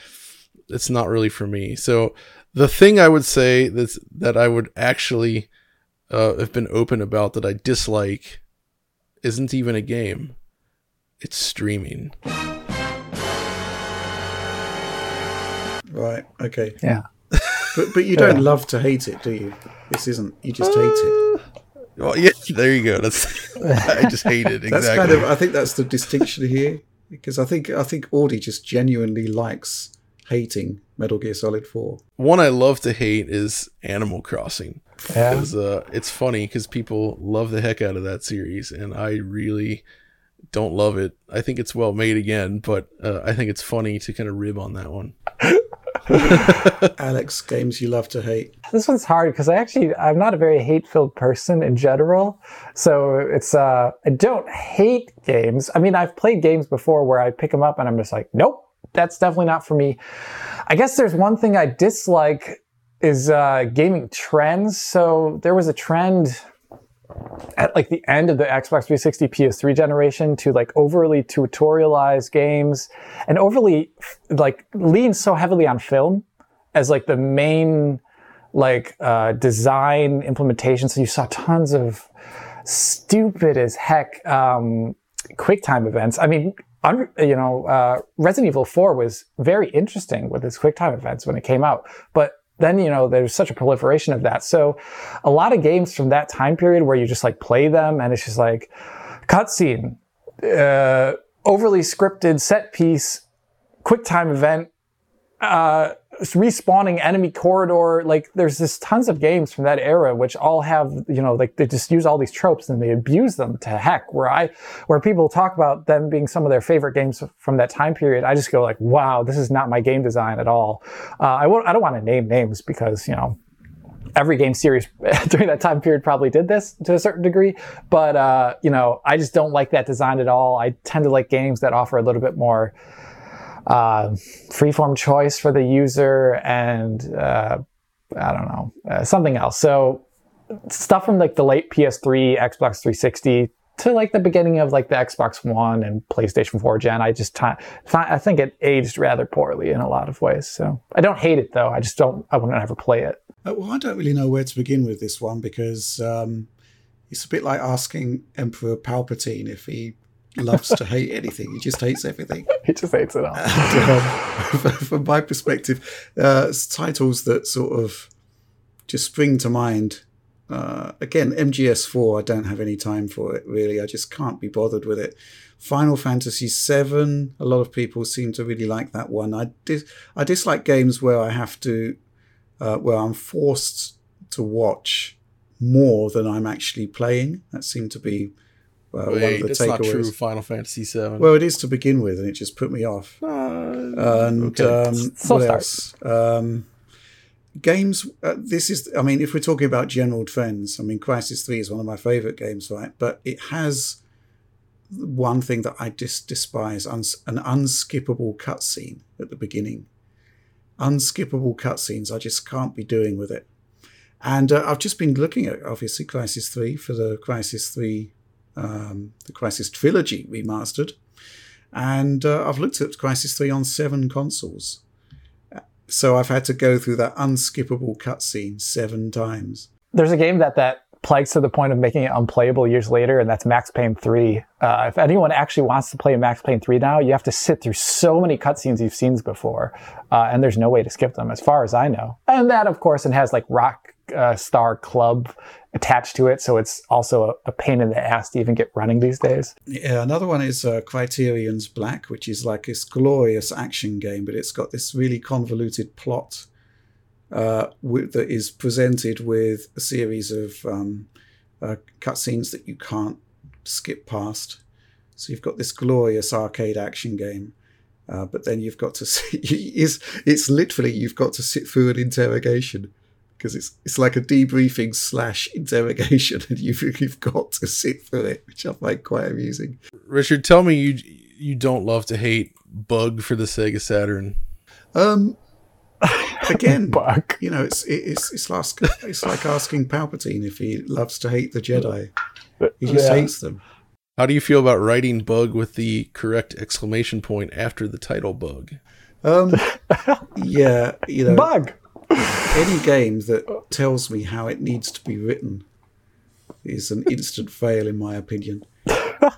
Speaker 2: it's not really for me. So the thing I would say that's that I would actually uh, have been open about that I dislike isn't even a game. It's streaming.
Speaker 1: Right. Okay.
Speaker 3: Yeah.
Speaker 1: But but you don't yeah. love to hate it, do you? This isn't. You just hate it.
Speaker 2: Uh, well, yeah, there you go. That's I just hate it. Exactly.
Speaker 1: That's kind of. I think that's the distinction here, because I think I think Audi just genuinely likes hating Metal Gear Solid Four.
Speaker 2: One I love to hate is Animal Crossing.
Speaker 3: Yeah.
Speaker 2: because uh, it's funny because people love the heck out of that series, and I really don't love it. I think it's well made again, but uh, I think it's funny to kind of rib on that one.
Speaker 1: Alex, games you love to hate.
Speaker 3: This one's hard because I actually I'm not a very hate-filled person in general. So it's uh I don't hate games. I mean, I've played games before where I pick them up and I'm just like, nope, that's definitely not for me. I guess there's one thing I dislike is uh, gaming trends. So there was a trend at like the end of the Xbox 360 PS3 generation to like overly tutorialize games and overly like lean so heavily on film as like the main like uh, design implementation. So you saw tons of stupid as heck um, QuickTime events. I mean, un- you know, uh, Resident Evil 4 was very interesting with its QuickTime events when it came out, but then you know there's such a proliferation of that. So a lot of games from that time period where you just like play them and it's just like cutscene, uh, overly scripted set piece, quick time event, uh, respawning enemy corridor. Like there's just tons of games from that era which all have you know like they just use all these tropes and they abuse them to heck. Where I where people talk about them being some of their favorite games from that time period, I just go like, wow, this is not my game design at all. Uh, I won't, I don't want to name names because you know every game series during that time period probably did this to a certain degree. But uh, you know, I just don't like that design at all. I tend to like games that offer a little bit more uh, freeform choice for the user and uh, I don't know uh, something else. So stuff from like the late PS3, Xbox 360 to like the beginning of like the Xbox One and PlayStation 4 gen. I just I think it aged rather poorly in a lot of ways. So I don't hate it though. I just don't. I wouldn't ever play it.
Speaker 1: Uh, well, I don't really know where to begin with this one because um, it's a bit like asking Emperor Palpatine if he loves to hate anything. He just hates everything.
Speaker 3: He just hates it all.
Speaker 1: And, um, from my perspective, uh, titles that sort of just spring to mind. Uh, again, MGS4, I don't have any time for it really. I just can't be bothered with it. Final Fantasy VII, a lot of people seem to really like that one. I dis- I dislike games where I have to, uh, where I'm forced to watch more than I'm actually playing. That seemed to be uh, one of
Speaker 2: Wait,
Speaker 1: the
Speaker 2: that's not true. Final Fantasy VII.
Speaker 1: Well, it is to begin with, and it just put me off.
Speaker 2: Uh,
Speaker 1: And
Speaker 2: okay.
Speaker 1: um, what
Speaker 3: start.
Speaker 1: else? Um, games. Uh, this is. I mean, if we're talking about general trends, I mean, Crysis Three is one of my favorite games, right? But it has one thing that I just despise: uns- an unskippable cutscene at the beginning. Unskippable cutscenes. I just can't be doing with it. And uh, I've just been looking at obviously Crysis Three for the Crysis Three, um, the Crysis trilogy remastered and uh, I've looked at Crysis 3 on seven consoles. So I've had to go through that unskippable cutscene seven times.
Speaker 3: There's a game that that plagues to the point of making it unplayable years later, and that's Max Payne 3. Uh, if anyone actually wants to play Max Payne 3 now, you have to sit through so many cutscenes you've seen before, uh, and there's no way to skip them, as far as I know. And that, of course, it has like Rock uh, Star Club attached to it, so it's also a, pain in the ass to even get running these days.
Speaker 1: Yeah, another one is uh, Criterion's Black, which is like this glorious action game, but it's got this really convoluted plot uh, that is presented with a series of um, uh, cutscenes that you can't skip past. So you've got this glorious arcade action game, uh, but then you've got to see, it's, it's literally you've got to sit through an interrogation because it's it's like a debriefing slash interrogation, and you've you've got to sit through it, which I find quite amusing.
Speaker 2: Richard, tell me you you don't love to hate Bug for the Sega Saturn.
Speaker 1: Um, again,
Speaker 3: Bug.
Speaker 1: you know, it's it's it's like it's like asking Palpatine if he loves to hate the Jedi. He just
Speaker 3: Yeah.
Speaker 1: hates them.
Speaker 2: How do you feel about writing Bug with the correct exclamation point after the title Bug?
Speaker 1: Um, yeah, you know,
Speaker 3: Bug!
Speaker 1: Any game that tells me how it needs to be written is an instant fail, in my opinion.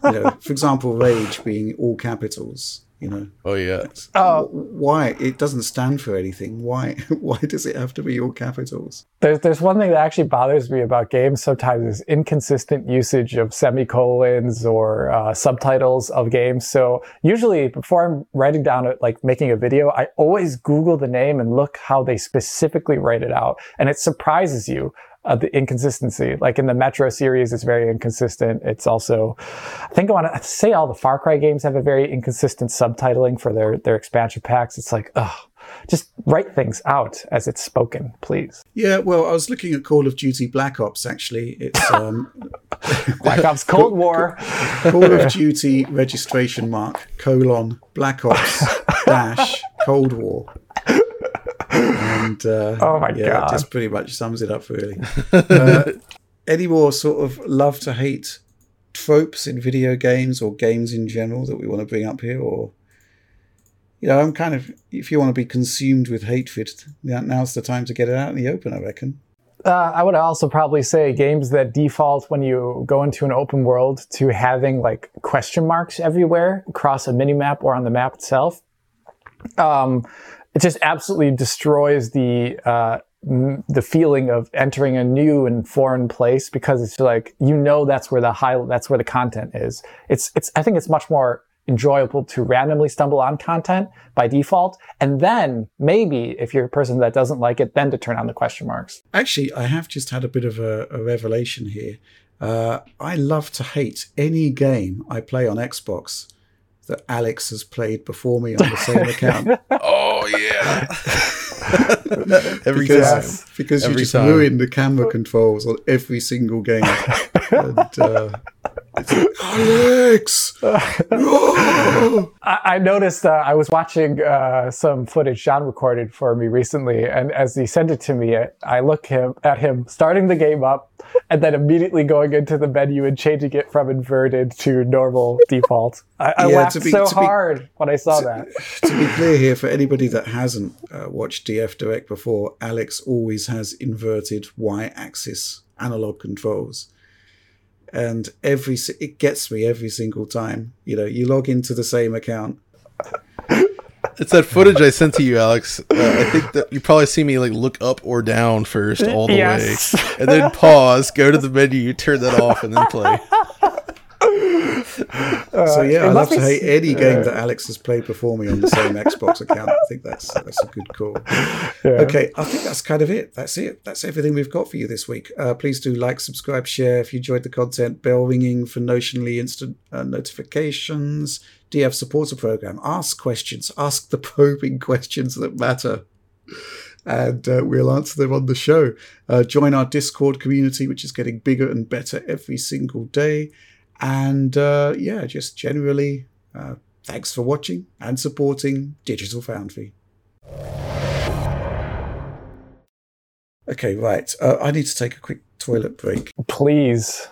Speaker 1: You know, for example, Rage being all capitals. You know,
Speaker 2: Oh yeah.
Speaker 3: Oh,
Speaker 1: why it doesn't stand for anything? Why why does it have to be all capitals?
Speaker 3: There's there's one thing that actually bothers me about games sometimes is inconsistent usage of semicolons or uh, subtitles of games. So usually before I'm writing down it, like making a video, I always Google the name and look how they specifically write it out, and it surprises you. Uh, the inconsistency, like in the Metro series, it's very inconsistent. It's also, I think I want to say all the Far Cry games have a very inconsistent subtitling for their their expansion packs. It's like, oh, just write things out as it's spoken, please.
Speaker 1: Yeah, well, I was looking at Call of Duty Black Ops. Actually, it's um,
Speaker 3: Black Ops Cold War.
Speaker 1: Call of Duty registration mark colon Black Ops dash Cold War. And uh,
Speaker 3: Oh my
Speaker 1: yeah,
Speaker 3: God.
Speaker 1: it just pretty much sums it up really. Uh, any more sort of love to hate tropes in video games or games in general that we want to bring up here, or you know, I'm kind of if you want to be consumed with hatred, now- now's the time to get it out in the open. I reckon.
Speaker 3: Uh, I would also probably say games that default when you go into an open world to having like question marks everywhere across a mini map or on the map itself. Um, it just absolutely destroys the uh, m- the feeling of entering a new and foreign place because it's like you know that's where the high that's where the content is. It's it's I think it's much more enjoyable to randomly stumble on content by default and then maybe if you're a person that doesn't like it then to turn on the question marks.
Speaker 1: Actually, I have just had a bit of a, a revelation here. Uh, I love to hate any game I play on Xbox that Alex has played before me on the same account.
Speaker 2: Oh yeah. Every
Speaker 1: because,
Speaker 2: time.
Speaker 1: because you just
Speaker 2: time.
Speaker 1: ruin the camera controls on every single game. and, uh, it's like, Alex! No!
Speaker 3: I, I noticed uh, I was watching uh, some footage John recorded for me recently, and as he sent it to me, I, look him at him starting the game up, and then immediately going into the menu and changing it from inverted to normal default. I, I
Speaker 1: Yeah,
Speaker 3: laughed
Speaker 1: to be-
Speaker 3: so
Speaker 1: to be-
Speaker 3: hard when I saw that.
Speaker 1: to be clear here, for anybody that hasn't uh, watched DF Direct before, Alex always has inverted y-axis analog controls, and every it gets me every single time. You know, you log into the same account.
Speaker 2: It's that footage I sent to you, Alex. Uh, I think that you probably see me like look up or down first all the
Speaker 3: Yes.
Speaker 2: way, and then pause, go to the menu, turn that off, and then play.
Speaker 1: So yeah, I love to hate any game that Alex has played before me on the same Xbox account. I think that's that's a good call.
Speaker 3: Yeah.
Speaker 1: Okay, I think that's kind of it. That's it. That's everything we've got for you this week. Uh, please do like, subscribe, share if you enjoyed the content. Bell ringing for notionally instant uh, notifications. DF supporter program. Ask questions. Ask the probing questions that matter. And uh, we'll answer them on the show. Uh, join our Discord community, which is getting bigger and better every single day. And uh, yeah, just generally, uh, thanks for watching and supporting Digital Foundry. Okay, right. Uh, I need to take a quick toilet break.
Speaker 3: Please.